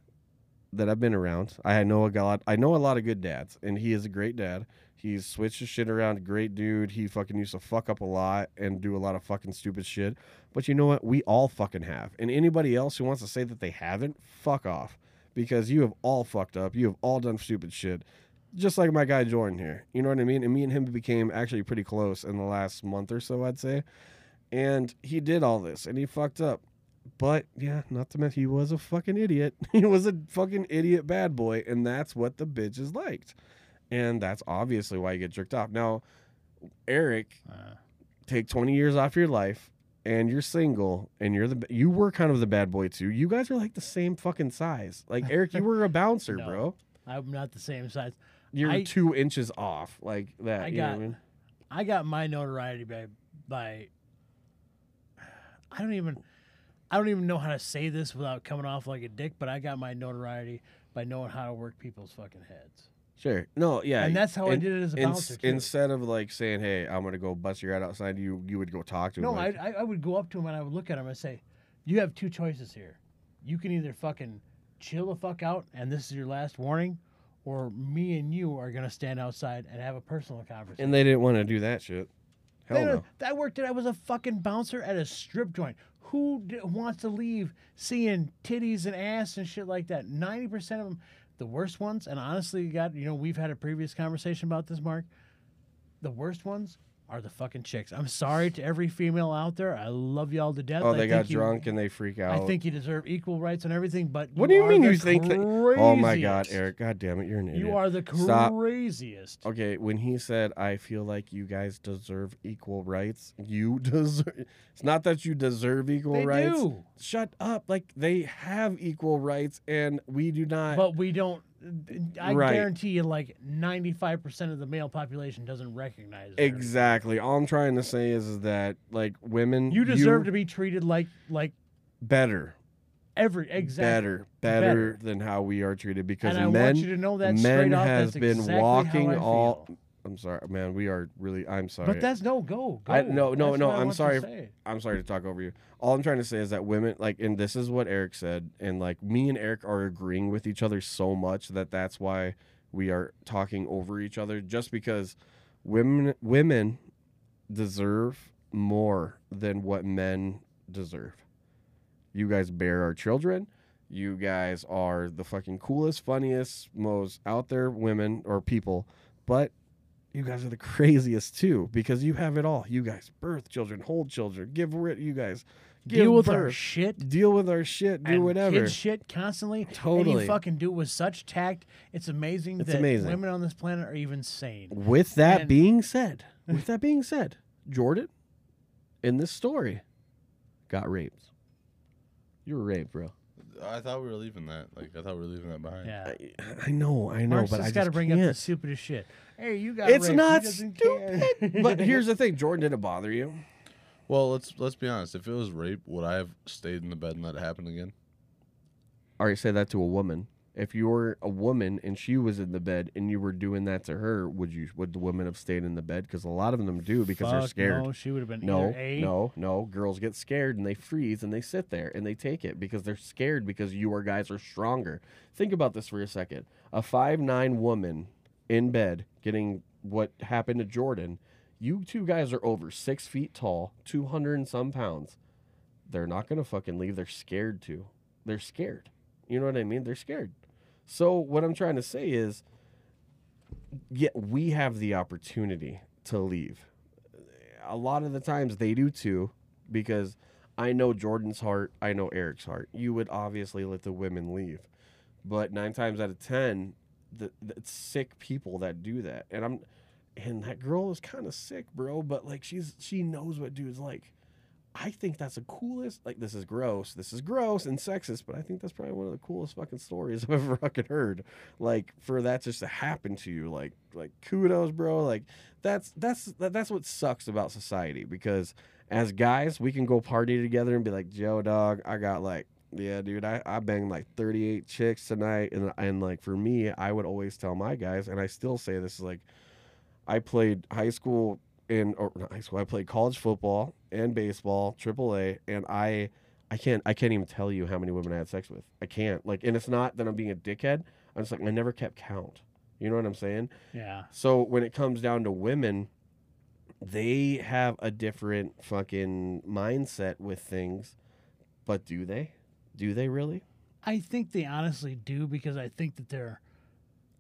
that I've been around. I know a lot. I know a lot of good dads, and he is a great dad. He's switched his shit around. Great dude. He fucking used to fuck up a lot and do a lot of fucking stupid shit. But you know what? We all fucking have. And anybody else who wants to say that they haven't, fuck off. Because you have all fucked up. You have all done stupid shit. Just like my guy Jordan here. You know what I mean? And me and him became actually pretty close in the last month or so, I'd say. And he did all this and he fucked up. But yeah, not to mention he was a fucking idiot. he was a fucking idiot bad boy, and that's what the bitches liked. And that's obviously why you get jerked off. Now, Eric,
uh,
take 20 years off your life and you're single and you're the you were kind of the bad boy too. You guys are like the same fucking size. Like Eric, you were a bouncer,
No.
bro.
I'm not the same size.
You're
I-
two inches off, like that.
I
you know what
got-
I mean?
I got my notoriety by by. I don't even, I don't even know how to say this without coming off like a dick. But I got my notoriety by knowing how to work people's fucking heads.
Sure. No, yeah.
And that's how I did it as a
ins-
bouncer, too.
Instead of like saying, "Hey, I'm gonna go bust your head outside," you you would go talk to him.
No,
like,
I, I I would go up to him and I would look at him and say, "You have two choices here. You can either fucking chill the fuck out, and this is your last warning, or me and you are gonna stand outside and have a personal conversation."
and they didn't want to do that shit. Hell no.
worked. It. I was a fucking bouncer at a strip joint. Who d- wants to leave seeing titties and ass and shit like that? Ninety percent of them, the worst ones. And honestly, you got you know we've had a previous conversation about this, Mark. The worst ones are the fucking chicks. I'm sorry to every female out there. I love y'all to death.
Oh, they got
you-
drunk and they freak out.
I think you deserve equal rights and everything. But
What do you mean you think that- Oh my god. Eric! God damn it, you're an idiot.
You are the
Stop.
craziest.
Okay, when he said, "I feel like you guys deserve equal rights," you deserve. It's not that you deserve equal
They
rights.
do.
Shut up! Like they have equal rights, and we do not.
But we don't. I
Right.
guarantee you, like ninety-five percent of the male population doesn't recognize. their-
exactly. All I'm trying to say is, is that like women,
You deserve to be treated like like
better,
every exactly.
better, better,
Better.
than how we are treated. Because
And I
men,
want you to know that
men
straight off.
has
that's
been walking all. I'm sorry, man. We are really. I'm sorry.
But that's no go. go.
I- no, no,
That's
no, I'm sorry. I'm sorry to talk over you. All I'm trying to say is that women like, and this is what Eric said, and like me and Eric are agreeing with each other so much that that's why we are talking over each other. Just because women women deserve more than what men deserve. You guys bear our children. You guys are the fucking coolest, funniest, most out there women or people, but you guys are the craziest too because you have it all. You guys birth children, hold children, give rid. You guys give
Deal with our shit.
deal with our shit, do whatever.
Kid shit constantly.
Totally, And
you fucking do it with such tact. It's amazing
It's
that
amazing.
women on this planet are even sane.
With that
And-
being said, with that being said, Jordan, in this story, got raped. You were raped, bro.
I thought we were leaving that. Like I thought we were leaving that behind.
Yeah.
I, I know, I know,
Mark's
but I
just
just
got to bring
can't.
up the stupidest shit. Hey, you got
It's
raped. He
not
doesn't
stupid. but here's the thing: Jordan didn't bother you.
Well, let's let's be honest. If it was rape, would I have stayed in the bed and let it happen again?
All right, say that to a woman. If you were a woman and she was in the bed and you were doing that to her, would you? Would the women have stayed in the bed? Because a lot of them do because they're scared.
No, she would have been
No,
A,
no, no. Girls get scared and they freeze and they sit there and they take it because they're scared because you or guys are stronger. Think about this for a second. A five nine woman in bed getting what happened to Jordan. You two guys are over six feet tall, two hundred and some pounds. They're not gonna fucking leave. They're scared to. They're scared. You know what I mean? They're scared. So what I'm trying to say is, yeah, we have the opportunity to leave. A lot of the times they do too, because I know Jordan's heart, I know Eric's heart. You would obviously let the women leave, but nine times out of ten, the, the sick people that do that, and I'm, and that girl is kind of sick, bro. But like she's she knows what dudes like. I think that's the coolest. Like this is gross. This is gross and sexist, but I think that's probably one of the coolest fucking stories I've ever fucking heard. Like for that just to happen to you, like like kudos, bro. Like that's that's that's what sucks about society because as guys we can go party together and be like, Joe, dog, I got like. Yeah, dude, I, I banged like 38 chicks tonight. And, and like for me, I would always tell my guys, and I still say this is like, I played high school in or not high school. I played college football and baseball, AAA, and I I can't I can't even tell you how many women I had sex with. I can't. Like and it's not that I'm being a dickhead. I'm just like I never kept count. You know what I'm saying?
Yeah.
So when it comes down to women, they have a different fucking mindset with things. But do they? Do they really?
I think they honestly do because I think that they're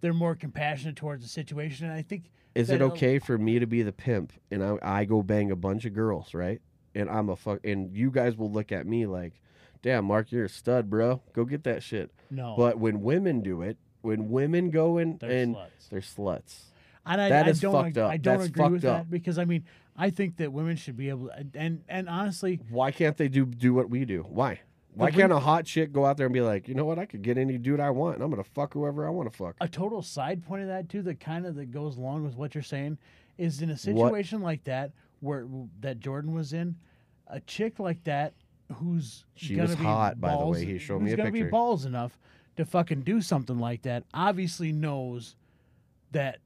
they're more compassionate towards the situation, and I think
Is it okay for me to be the pimp and I, I go bang a bunch of girls, right? And I'm a fuck, and you guys will look at me like, "Damn, Mark, you're a stud, bro. Go get that shit."
no,
But when women do it, when women go in
they're
and
sluts.
they're sluts,
And I,
That
I
is
don't,
fucked up.
I don't
That's
agree with
up.
that because I mean, I think that women should be able, to, and and honestly,
why can't they do do what we do? Why? Why can't a hot chick go out there and be like, you know what? I could get any dude I want, and I'm gonna fuck whoever I want to fuck.
a total side point of that too, that kind of that goes along with what you're saying, is in a situation like that where that Jordan was in, a chick like that who's
She
gonna
was
be
hot, by the way.
balls-
He showed
who's
me a
gonna
picture.
be balls enough to fucking do something like that. Obviously knows that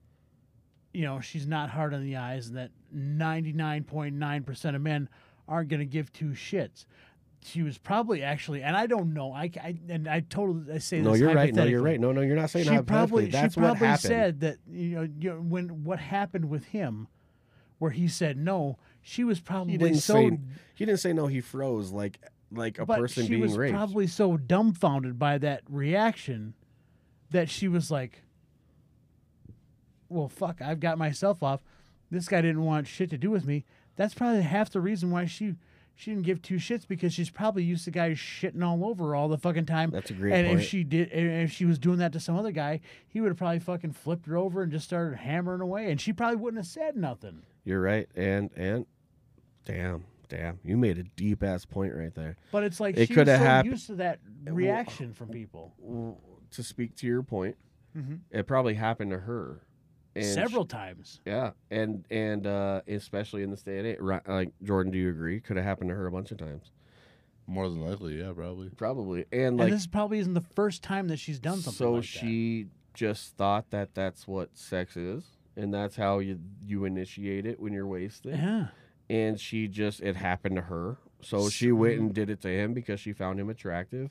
you know she's not hard on the eyes, and that 99.9 percent of men aren't gonna give two shits. She was probably actually, and I don't know. I, I and I totally I say this.
No,
this
you're right. No, you're right. No, no, you're not saying
she probably
That's
she probably said that you know, you know when what happened with him, where he said no, she was probably
he didn't
so.
say he didn't say no. He froze like like a person
she
being
was
raped.
probably so dumbfounded by that reaction that she was like, "Well, fuck, I've got myself off. This guy didn't want shit to do with me." That's probably half the reason why she she didn't give two shits because she's probably used to guys shitting all over her all the fucking time.
That's a great
and
point.
if she did, and if she was doing that to some other guy, he would have probably fucking flipped her over and just started hammering away, and she probably wouldn't have said nothing.
You're right. And and damn, damn, you made a deep ass point right there.
But it's like
It
she
coulda
was so
hap-
used to that reaction from people
To speak to your point,
Mhm.
it probably happened to her. And she-
several times.
yeah, and and uh, especially in this day and age, right, like Jordan, do you agree? Could have happened to her a bunch of times,
More than likely, yeah, probably.
probably. And
and
like,
this probably isn't the first time that she's done something
so
like
she just thought that that's what sex is, and that's how you you initiate it when you're wasted.
Yeah.
and she just it happened to her so she went and did it to him because she found him attractive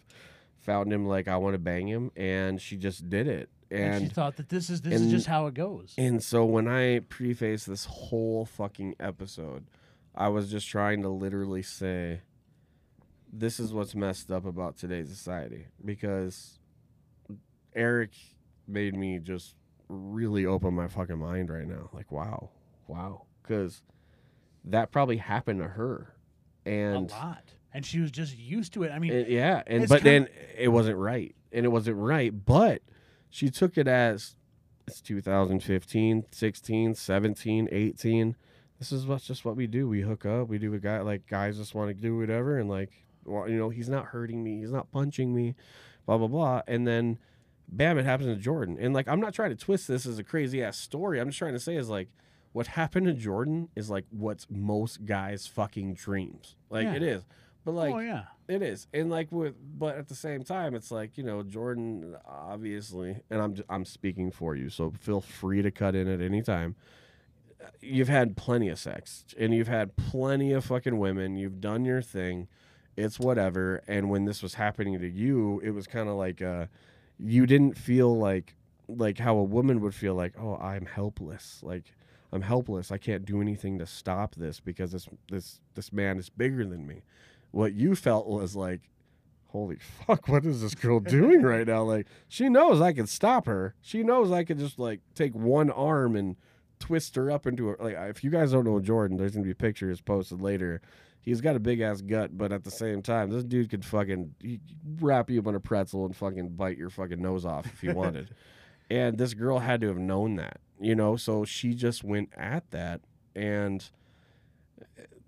found him like i want to bang him and she just did it
And, she thought that this is this is just how it goes.
and so when i preface this whole fucking episode i was just trying to literally say this is what's messed up about today's society because eric made me just really open my fucking mind right now like wow wow because that probably happened to her and
a lot. And she was just used to it. I mean,
and- yeah, and but then it wasn't right, and it wasn't right. But she took it as it's 2015, 16, 17, 18. This is what's just what we do. We hook up. We do a guy like guys just want to do whatever, and like well, you know he's not hurting me, he's not punching me, blah blah blah, and then bam, it happens to Jordan. And like I'm not trying to twist this as a crazy ass story. I'm just trying to say is like what happened to Jordan is like what's most guys' fucking dreams. Like
Yeah.
it is. But like
oh yeah.
it is, and like with, but at the same time, it's like you know Jordan, obviously, and I'm I'm speaking for you, so feel free to cut in at any time. You've had plenty of sex, and you've had plenty of fucking women. You've done your thing. It's whatever. And when this was happening to you, it was kind of like uh, you didn't feel like like how a woman would feel like, oh, I'm helpless. Like I'm helpless. I can't do anything to stop this because this this this man is bigger than me what you felt was like holy fuck, what is this girl doing right now? Like, she knows I can stop her. She knows I can just like take one arm and twist her up into a like. If you guys don't know Jordan, there's gonna be pictures posted later. He's got a big ass gut, but at the same time, this dude could fucking he wrap you up in a pretzel and fucking bite your fucking nose off if he wanted. and this girl had to have known that, you know. So she just went at that and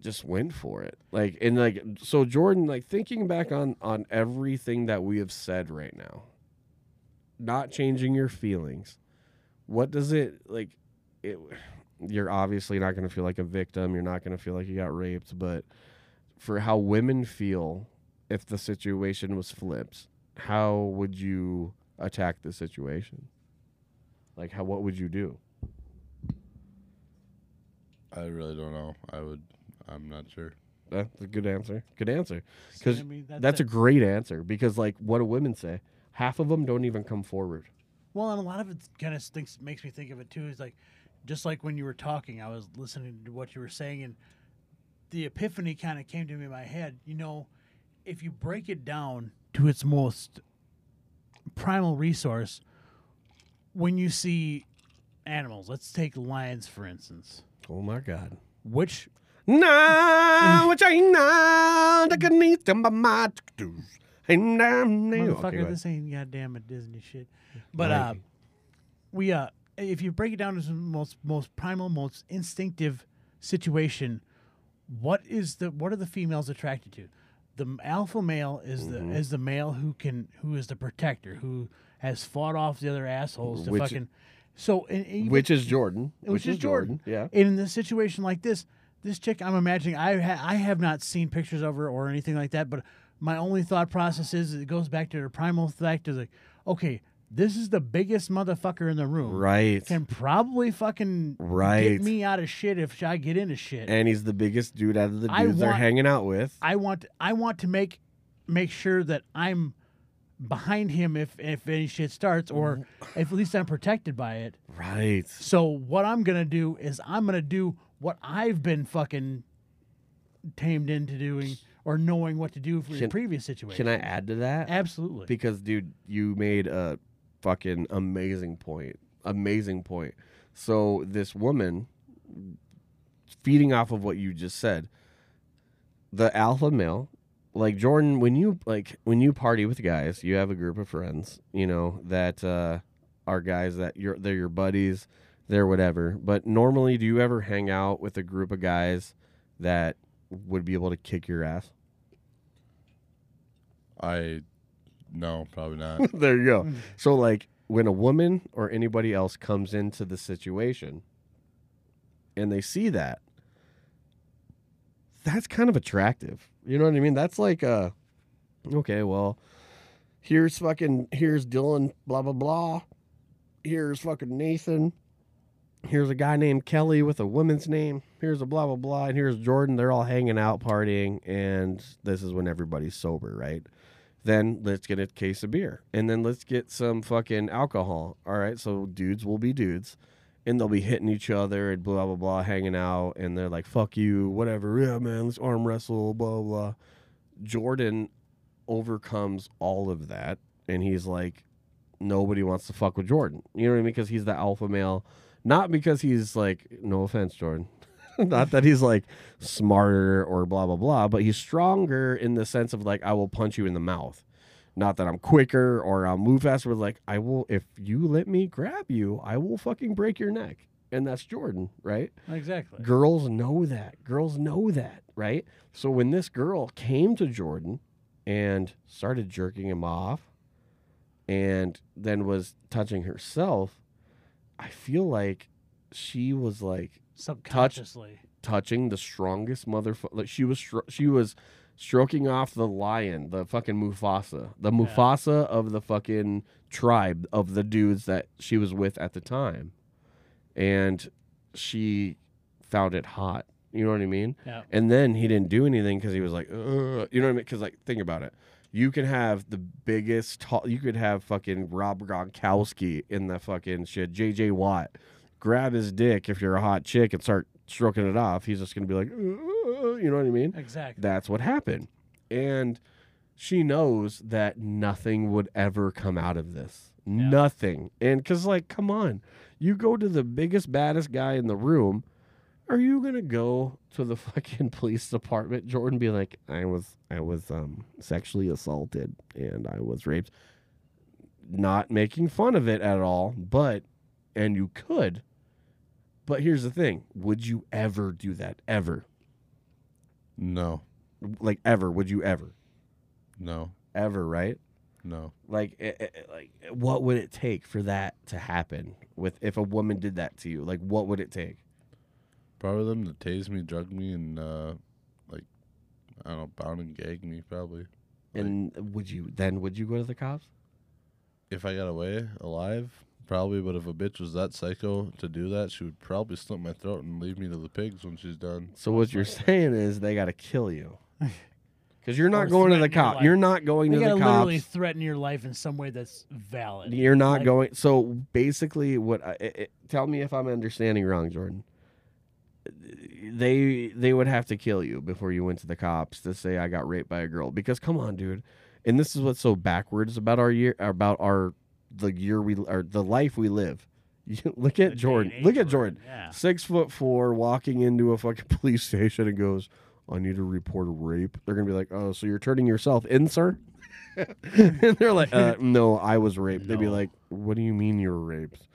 just went for it. Like and like so Jordan, like thinking back on on everything that we have said right now, not changing your feelings. What does it like it you're obviously not going to feel like a victim, you're not going to feel like you got raped, but for how women feel if the situation was flipped, how would you attack the situation? Like how what would you do?
I really don't know. I would. I'm not sure.
That's a good answer. Good answer. 'Cause
I mean,
That's a great answer because, like, what do women say? Half of them don't even come forward.
Well, and a lot of it kind of thinks makes me think of it too. Is like, just like when you were talking, I was listening to what you were saying, and the epiphany kind of came to me in my head. You know, if you break it down to its most primal resource, when you see animals, let's take lions for instance.
Oh my God.
Which
Nah, which ain't good needs them by my nah, nah. Okay,
motherfucker,
ahead.
this ain't goddamn a Disney shit. But uh, we uh, if you break it down to the most most primal, most instinctive situation, what is the what are the females attracted to? The alpha male is
Mm-hmm.
the is the male who can who is the protector who has fought off the other assholes to
Which-
fucking. So and even-
which is Jordan.
which, is Jordan.
Yeah.
And in a situation like this, this chick, I'm imagining, I ha- I have not seen pictures of her or anything like that, but my only thought process is it goes back to her primal fact is like, okay, this is the biggest motherfucker in the room.
Right.
Can probably fucking
Right.
get me out of shit if I get into shit.
And he's the biggest dude out of the dudes they're hanging out with.
I want I want to make make sure that I'm behind him if if any shit starts, or if at least I'm protected by it.
right.
So what I'm gonna do is I'm gonna do what I've been fucking tamed into doing or knowing what to do for the
Can-
previous situation.
Can I add to that?
Absolutely.
because dude you made a fucking amazing point amazing point so this woman feeding off of what you just said the alpha male like jordan when you like when you party with guys you have a group of friends you know that uh are guys that you're they're your buddies they're whatever but normally do you ever hang out with a group of guys that would be able to kick your ass
I. No, probably not.
there you go. So like when a woman or anybody else comes into the situation and they see that, that's kind of attractive. You know what I mean? That's like uh okay, well, here's fucking here's Dylan, blah blah blah. Here's fucking Nathan. Here's a guy named Kelly with a woman's name. Here's a blah blah blah, and here's Jordan. They're all hanging out, partying, and this is when everybody's sober, right? then let's get a case of beer. And then let's get some fucking alcohol. All right. So dudes will be dudes. And they'll be hitting each other and blah blah blah hanging out. And they're like fuck you whatever. Yeah man let's arm wrestle blah blah jordan overcomes all of that. And he's like nobody wants to fuck with jordan. You know what i mean? Because he's the alpha male not because he's like no offense jordan not that he's like smarter or blah blah blah, but he's stronger in the sense of like I will punch you in the mouth. Not that I'm quicker or I'll move faster, but like I will if you let me grab you, I will fucking break your neck. And that's Jordan, right?
exactly.
Girls know that. Girls know that, right? So when this girl came to Jordan and started jerking him off and then was touching herself, I feel like she was like
Subconsciously.
touching the strongest motherfucker. Like she was, stro- she was stroking off the lion, the fucking Mufasa, the Mufasa of the fucking tribe of the dudes that she was with at the time, and she found it hot. You know what I mean?
Yeah.
And then he didn't do anything because he was like, Ugh. you know what I mean? Because like, think about it. You can have the biggest, tall, you could have fucking Rob Gronkowski in the fucking shit. JJ Watt, grab his dick if you're a hot chick and start stroking it off. He's just gonna be like, Ugh. you know what I mean?
Exactly.
That's what happened. And she knows that nothing would ever come out of this. Nothing. And cuz like come on. You go to the biggest baddest guy in the room, are you going to go to the fucking police department Jordan be like I was I was um sexually assaulted and I was raped? Not making fun of it at all, but and you could. But here's the thing, would you ever do that ever?
No,
Like ever, would you ever?
no,
Ever, right?
no.
Like, eh, eh, eh, like, what would it take for that to happen? With if a woman did that to you, like, what would it take?
Probably them to tase me, drug me, and uh, like I don't know, bound and gag me. Probably. Like-
And would you then would you go to the cops?
If I got away alive, probably. But if a bitch was that psycho to do that, she would probably slit my throat and leave me to the pigs when she's done.
So what you're saying is they got to kill you, because you're
Or
not going to the
threaten your
cop.
life.
You're not going
They
to the
gotta literally
cops.
threaten your life in some way that's valid.
You're not
Like-
going. So basically, what? I, it, it- tell me if I'm understanding wrong, Jordan. They they would have to kill you before you went to the cops to say I got raped by a girl. Because come on, dude. And this is what's so backwards about our year, about our the year we or the life we live. You, look at Jordan. Look at Jordan.
Yeah.
Six foot four, walking into a fucking police station and goes, "I need to report a rape." They're gonna be like, "Oh, so you're turning yourself in, sir?" and they're like, uh, "No, I was raped." They'd be like, "What do you mean you were raped?"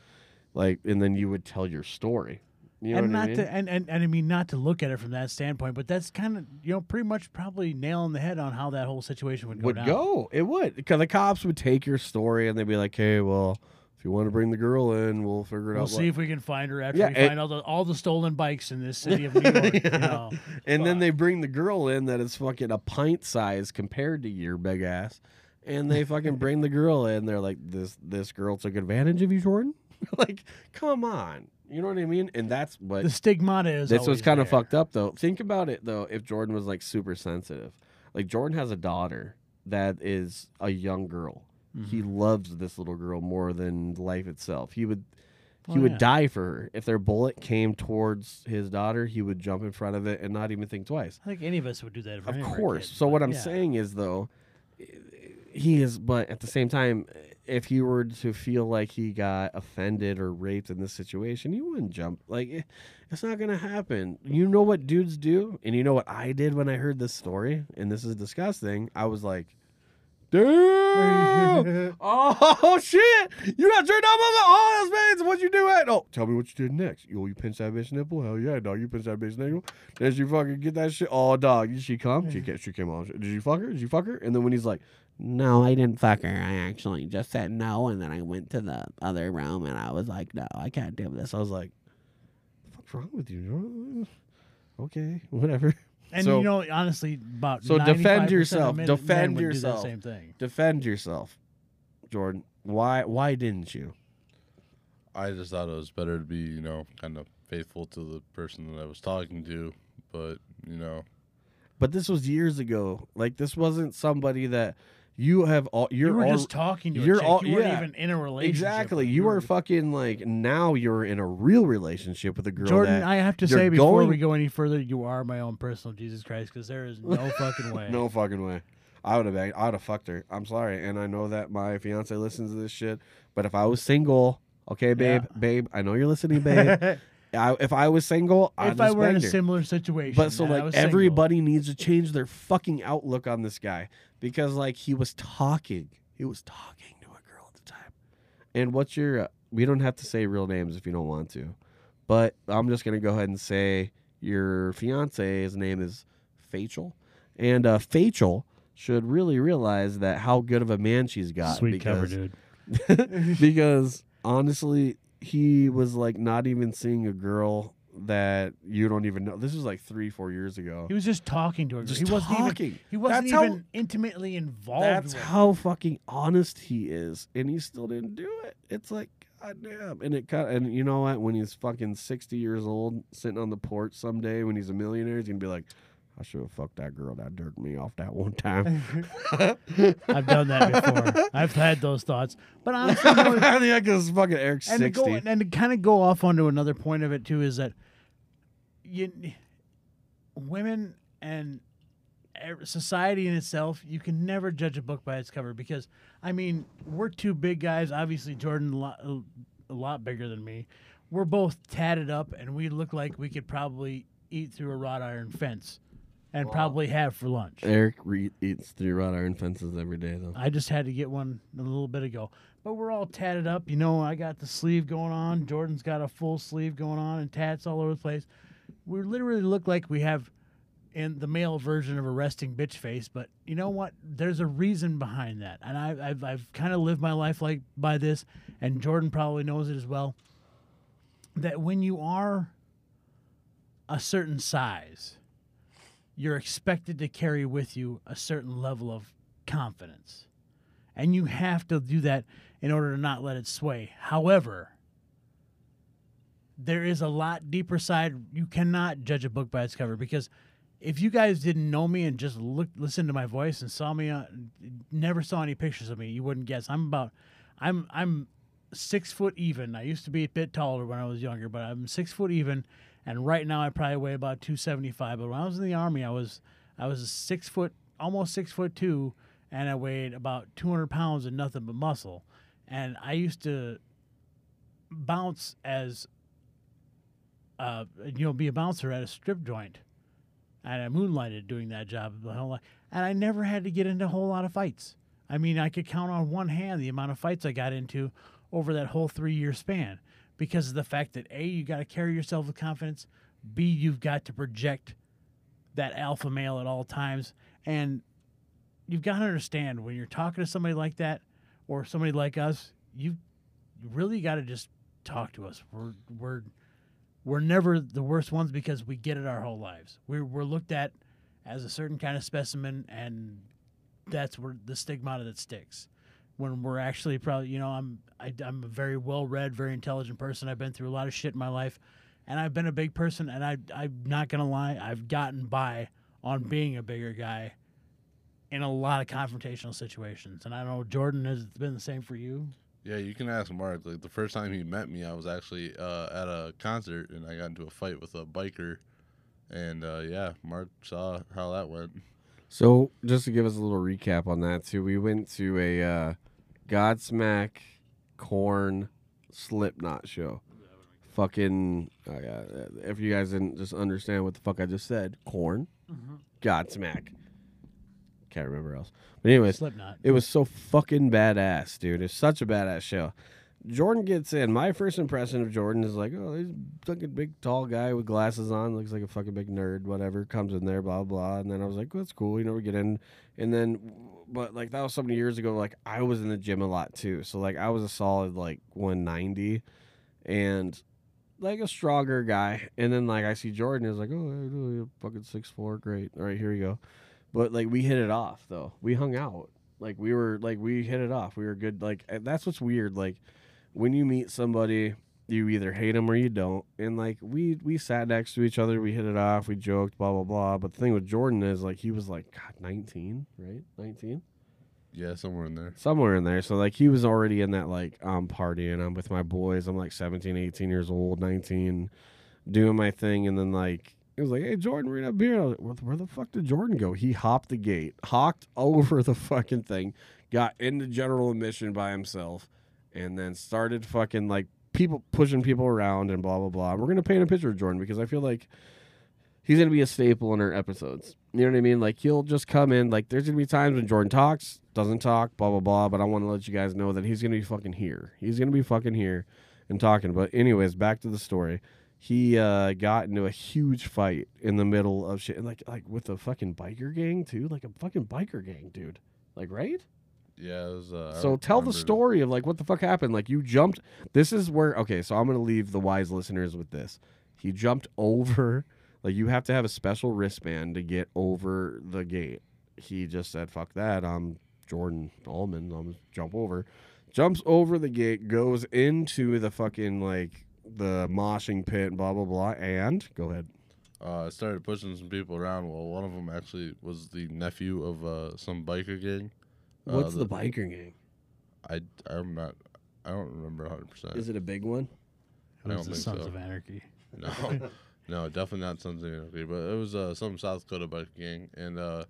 Like, and then you would tell your story. You know
and
what
not
I mean?
to and, and, and I mean not to look at it from that standpoint, but that's kind of you know pretty much probably nailing the head on how that whole situation would go.
would
down.
go. It would because the cops would take your story and they'd be like, "Hey, well, if you want to bring the girl in, we'll figure it out.
We'll
out."
see if we can find her after
Yeah,
we find all the all the stolen bikes in this city of New York. you know.
And then they bring the girl in that is fucking a pint size compared to your big ass. And they fucking bring the girl in. They're like, this this girl took advantage of you, Jordan? like, come on. You know what I mean? And that's what
The stigmata is.
This
was
kind of fucked up though. Think about it though, if Jordan was like super sensitive. Like Jordan has a daughter that is a young girl. He
Mm-hmm.
loves this little girl more than life itself. He would he
Oh,
would
yeah.
die for her. If their bullet came towards his daughter, he would jump in front of it and not even think twice.
I think any of us would do that.
Of course.
kids,
So what I'm
yeah.
saying is though, he is. But at the same time, if he were to feel like he got offended or raped in this situation, he wouldn't jump. Like eh, it's not gonna happen. You know what dudes do, and you know what I did when I heard this story, and this is disgusting. I was like. Damn! oh shit! You got turned on by oh that's man. What you do at? Oh, tell me what you did next. Yo, you pinched that bitch nipple? Hell yeah, dog. You pinched that bitch nipple. Did you fucking get that shit? Oh, dog. Did she come? She came on. Did you fuck her? Did you fuck her? And then when he's like,
No, I didn't fuck her. I actually just said no, and then I went to the other room and I was like, no, I can't do this.
I was like, what's wrong with you? Okay, whatever.
And
So-
you know, honestly, about
So defend
95% of
yourself.
men-
Defend
men would
yourself.
same thing.
Defend yourself, Jordan. Why why didn't you?
I just thought it was better to be, you know, kind of faithful to the person that I was talking to. But you know,
But this was years ago. Like this wasn't somebody that you have all. You're
you were
all,
just talking to
you're
a chick.
all-
you weren't
yeah.
even in a relationship.
Exactly. You
were
are fucking like now you're in a real relationship with a girl.
Jordan, I have to say before
going-
we go any further, you are my own personal Jesus Christ because there is no fucking way.
no fucking way. I would have. I would have fucked her. I'm sorry, and I know that my fiance listens to this shit. But if I was single, okay, babe,
Yeah.
babe, I know you're listening, babe. I, if I was single, I'd
if I were in a
her.
similar situation,
But so like
was single,
everybody needs to change their fucking outlook on this guy because like he was talking, he was talking to a girl at the time. And what's your? Uh, we don't have to say real names if you don't want to, but I'm just gonna go ahead and say your fiance. His name is Fachel, and uh, Fachel should really realize that how good of a man she's got.
sweet cover, dude.
because honestly, he was like not even seeing a girl that you don't even know. This was like three, four years ago.
He was just talking to her.
Just
he wasn't
talking.
even. He wasn't
That's how-
even intimately involved.
That's
her.
how fucking honest he is, and he still didn't do it. It's like goddamn, and it cut. And you know what? When he's fucking sixty years old, sitting on the porch someday, when he's a millionaire, he's gonna be like, "I should have fucked that girl that jerked me off that one time."
I've done that before. I've had those thoughts, but honestly, you know,
I think because fucking Eric
and to
sixty.
go and to kind of go off onto another point of it too is that you women and ev- society in itself, you can never judge a book by its cover because, I mean, we're two big guys. Obviously, Jordan a lot, a lot bigger than me. We're both tatted up, and we look like we could probably eat through a wrought iron fence, and probably have for lunch.
Eric re- eats through wrought iron fences every day, though.
I just had to get one a little bit ago. But we're all tatted up. You know, I got the sleeve going on. Jordan's got a full sleeve going on and tats all over the place. We literally look like we have in the male version of a resting bitch face. But you know what? There's a reason behind that. And I, I've, I've kind of lived my life like by this, and Jordan probably knows it as well. That when you are a certain size, you're expected to carry with you a certain level of confidence. And you have to do that in order to not let it sway. However, there is a lot deeper side. You cannot judge a book by its cover because if you guys didn't know me and just look, listened to my voice and saw me, uh, never saw any pictures of me, you wouldn't guess. I'm about, I'm, I'm six foot even. I used to be a bit taller when I was younger, but I'm six foot even, and right now I probably weigh about two seventy five. But when I was in the army, I was, I was six foot, almost six foot two, and I weighed about two hundred pounds and nothing but muscle. And I used to bounce as, uh, you know, be a bouncer at a strip joint and I moonlighted doing that job the whole life. And I never had to get into a whole lot of fights. I mean, I could count on one hand the amount of fights I got into over that whole three year span because of the fact that A, you got to carry yourself with confidence, B, you've got to project that alpha male at all times. And you've got to understand when you're talking to somebody like that or somebody like us, you really got to just talk to us. We're, we're, we're never the worst ones because we get it our whole lives. We're, we're looked at as a certain kind of specimen, and that's where the stigmata that sticks. When we're actually probably, you know, I'm I, I'm a very well read, very intelligent person. I've been through a lot of shit in my life, and I've been a big person. And I I'm not gonna lie, I've gotten by on being a bigger guy in a lot of confrontational situations. And I know Jordan has been the same for you.
Yeah, you can ask Mark. Like the first time he met me, I was actually uh, at a concert and I got into a fight with a biker, and uh, yeah, Mark saw how that went.
So, just to give us a little recap on that too, we went to a uh, Godsmack, Korn, Slipknot show. Fucking, oh yeah, if you guys didn't just understand what the fuck I just said, Korn, Godsmack. Can't remember else. But anyways,
Slipknot.
it was so fucking badass, dude. It's such a badass show. Jordan gets in. My first impression of Jordan is like, oh, he's fucking big, tall guy with glasses on, looks like a fucking big nerd, whatever. Comes in there, blah blah. And then I was like, well, that's cool. You know, we get in, and then, but like that was so many years ago. Like I was in the gym a lot too, so like I was a solid like 190, and like a stronger guy. And then like I see Jordan is like, oh, you're fucking six four, great. All right, here you go. But like we hit it off though. We hung out. Like we were like we hit it off. We were good. Like that's what's weird. Like when you meet somebody, you either hate them or you don't. And like we we sat next to each other. We hit it off. We joked. Blah blah blah. But the thing with Jordan is like he was like God nineteen, right? Nineteen
Yeah, somewhere in there.
somewhere in there. So like he was already in that like I'm partying. I'm with my boys. I'm like 17, 18 years old, 19, doing my thing, and then like it was like, hey Jordan, we're gonna have beer. Like, where, where the fuck did Jordan go? He hopped the gate, hawked over the fucking thing, got into general admission by himself, and then started fucking like people pushing people around and blah blah blah. We're gonna paint a picture of Jordan because I feel like he's gonna be a staple in our episodes. You know what I mean? Like he'll just come in. Like there's gonna be times when Jordan talks, doesn't talk, blah blah blah. But I want to let you guys know that he's gonna be fucking here. He's gonna be fucking here and talking. But anyways, back to the story. He uh, got into a huge fight in the middle of shit, like like with a fucking biker gang too, like a fucking biker gang, dude. Like right?
Yeah, it was. Uh,
So tell the story of like what the fuck happened. Like you jumped. This is where okay. So I'm gonna leave the wise listeners with this. He jumped over. Like you have to have a special wristband to get over the gate. He just said, "Fuck that." I'm Jordan Allman. I'm gonna jump over. Jumps over the gate, goes into the fucking like the moshing pit, blah blah blah. And go ahead.
Uh, started pushing some people around. Well, one of them actually was the nephew of uh, some biker gang. Uh,
What's the biker gang?
I I'm not. I don't remember 100. percent
Is it a big one?
It
I
was
don't
the
think
Sons
so.
of Anarchy.
No, no, definitely not Sons of Anarchy. But it was uh, some South Dakota biker gang, and uh,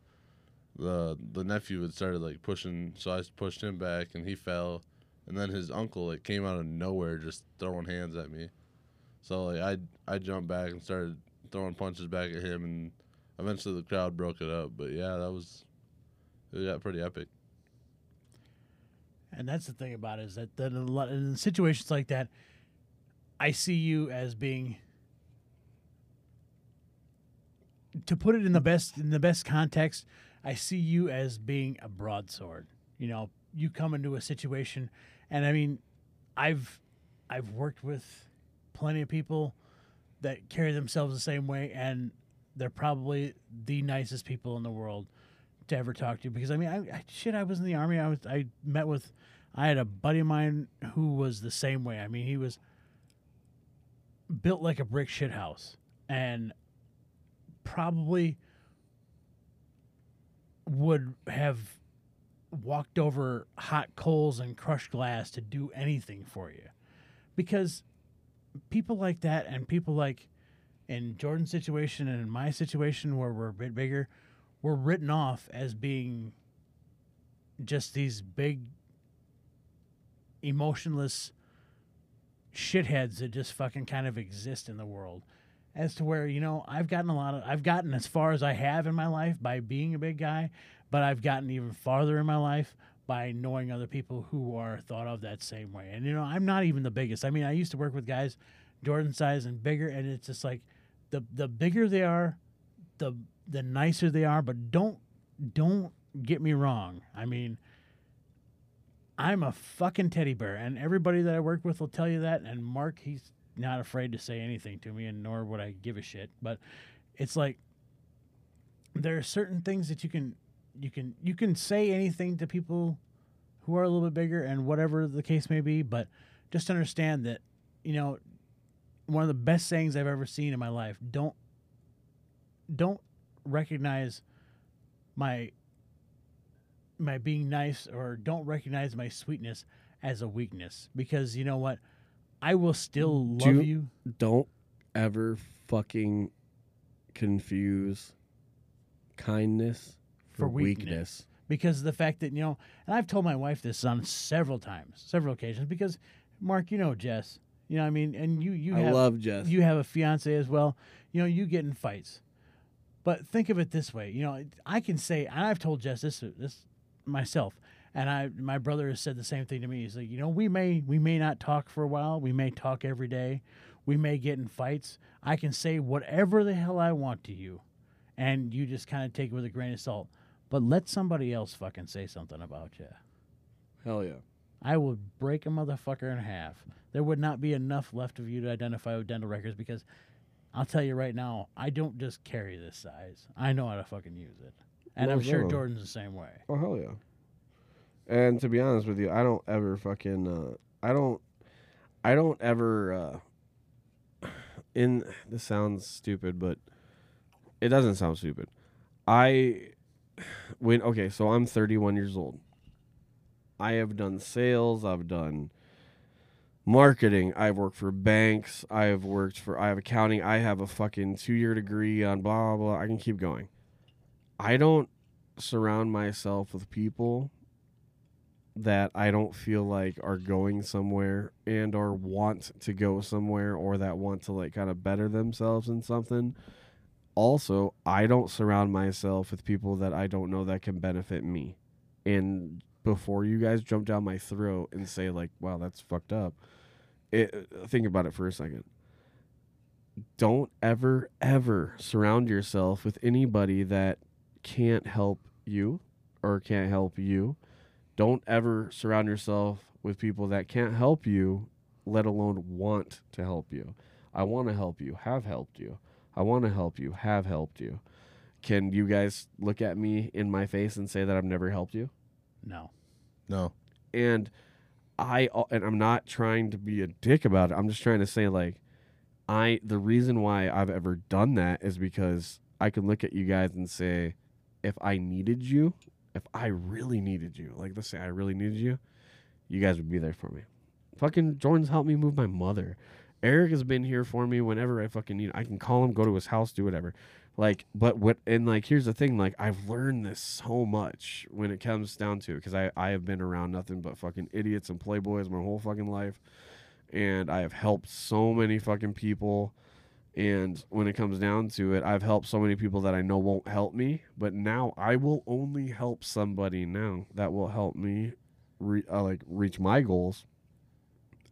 the the nephew had started like pushing, so I pushed him back, and he fell, and then his uncle like came out of nowhere, just throwing hands at me. So like I I jumped back and started throwing punches back at him, and eventually the crowd broke it up. But yeah, that was it got pretty epic.
And that's the thing about it is that, in situations like that, I see you as being to put it in the best in the best context. I see you as being a broadsword. You know, you come into a situation, and I mean, I've I've worked with plenty of people that carry themselves the same way, and they're probably the nicest people in the world to ever talk to. You because I mean, I, I shit, I was in the army. I was I met with, I had a buddy of mine who was the same way. I mean, he was built like a brick shit house, and probably would have walked over hot coals and crushed glass to do anything for you because people like that and people like in Jordan's situation and in my situation where we're a bit bigger, we're written off as being just these big emotionless shitheads that just fucking kind of exist in the world. As to where, you know, I've gotten a lot of I've gotten as far as I have in my life by being a big guy, but I've gotten even farther in my life by knowing other people who are thought of that same way. And you know, I'm not even the biggest. I mean, I used to work with guys Jordan size and bigger, and it's just like the the bigger they are, the the nicer they are. But don't don't get me wrong. I mean, I'm a fucking teddy bear, and everybody that I work with will tell you that. And Mark, he's not afraid to say anything to me, and nor would I give a shit. But it's like there are certain things that you can you can you can say anything to people who are a little bit bigger and whatever the case may be, but just understand that you know one of the best sayings I've ever seen in my life. Don't don't recognize my my being nice or don't recognize my sweetness as a weakness because you know what I will still love
Do-
you.
Don't ever fucking confuse kindness
For
for,
weakness.
weakness.
because the fact that you know, and I've told my wife this on several times, several occasions. Because Mark, you know Jess, you know I mean, and you you
I
have
love Jess.
you have a fiance as well. You know, you get in fights, but think of it this way. You know, I can say, and I've told Jess this this myself, and I my brother has said the same thing to me. He's like, you know, we may we may not talk for a while. We may talk every day. We may get in fights. I can say whatever the hell I want to you, and you just kind of take it with a grain of salt. But let somebody else fucking say something about you.
Hell yeah.
I would break a motherfucker in half. There would not be enough left of you to identify with dental records because I'll tell you right now, I don't just carry this size. I know how to fucking use it. And I'm sure. Jordan's the same way.
Oh hell yeah. And to be honest with you, I don't ever fucking uh I don't I don't ever uh in this sounds stupid, but it doesn't sound stupid. I when okay, so I'm 31 years old. I have done sales, I've done marketing, I've worked for banks, I've worked for I have accounting, I have a fucking 2-year degree on blah blah blah. I can keep going. I don't surround myself with people that I don't feel like are going somewhere and or want to go somewhere or that want to like kind of better themselves in something. Also, I don't surround myself with people that I don't know that can benefit me. And before you guys jump down my throat and say like, "Wow, that's fucked up." It, think about it for a second. Don't ever ever surround yourself with anybody that can't help you or can't help you. Don't ever surround yourself with people that can't help you, let alone want to help you. I want to help you, have helped you. I want to help you, have helped you. Can you guys look at me in my face and say that I've never helped you?
No.
No.
and I and I'm not trying to be a dick about it. I'm just trying to say like I the reason why I've ever done that is because I can look at you guys and say if I needed you, if I really needed you, like let's say I really needed you, you guys would be there for me. Fucking Jordan's helped me move my mother. Eric has been here for me whenever I fucking need. I can call him, go to his house, do whatever. Like, but what and like here's the thing, like I've learned this so much when it comes down to it, because I I have been around nothing but fucking idiots and playboys my whole fucking life, and I have helped so many fucking people. And when it comes down to it, I've helped so many people that I know won't help me, but now I will only help somebody now that will help me re- uh, like reach my goals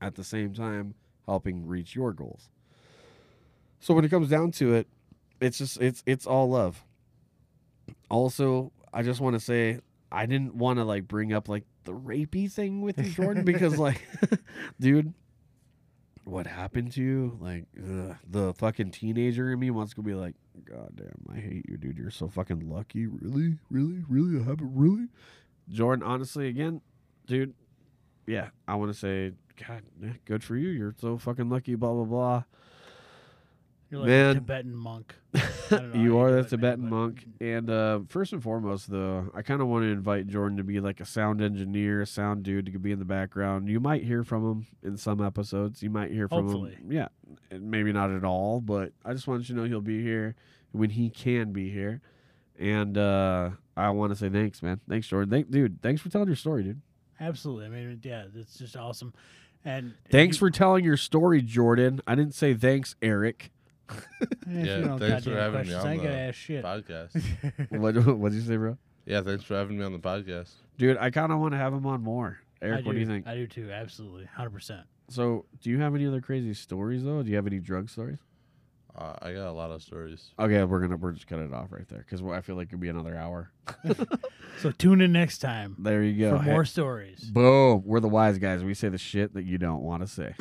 at the same time helping reach your goals. So when it comes down to it, it's just it's it's all love. Also, I just want to say I didn't want to like bring up like the rapey thing with you, Jordan, because like, dude, what happened to you? Like, ugh, the fucking teenager in me wants to be like, God damn, I hate you, dude. You're so fucking lucky. Really, really, really, that happened. Really, Jordan. Honestly, again, dude, yeah, I want to say, God, good for you. You're so fucking lucky. Blah blah blah.
You're like
Man.
a Tibetan monk. I don't know
you are the Tibetan monk. And uh, first and foremost, though, I kind of want to invite Jordan to be like a sound engineer, a sound dude to be in the background. You might hear from him in some episodes. You might hear from
Hopefully.
him. Yeah, and maybe not at all, but I just want you to know he'll be here when he can be here. And uh, I want to say thanks, man. Thanks, Jordan. Thank, dude. Thanks for telling your story, dude.
Absolutely. I mean, yeah, it's just awesome. And
Thanks
you-
for telling your story, Jordan. I didn't say thanks, Eric.
If
Yeah,
you don't
thanks for
goddamn
having me on
I ain't gonna
the
ask shit.
podcast.
what What'd you say, bro?
yeah, thanks for having me on the podcast.
Dude, I kind of want to have him on more.
I
Eric, what do you think?
I do too. Absolutely, hundred percent.
So, do you have any other crazy stories though? Do you have any drug stories?
Uh, I got a lot of stories.
Okay, we're gonna we're just cut it off right there because I feel like it'd be another hour.
So tune in next time
There you go.
for
Hey,
more stories.
boom. We're the wise guys. We say the shit that you don't want to say.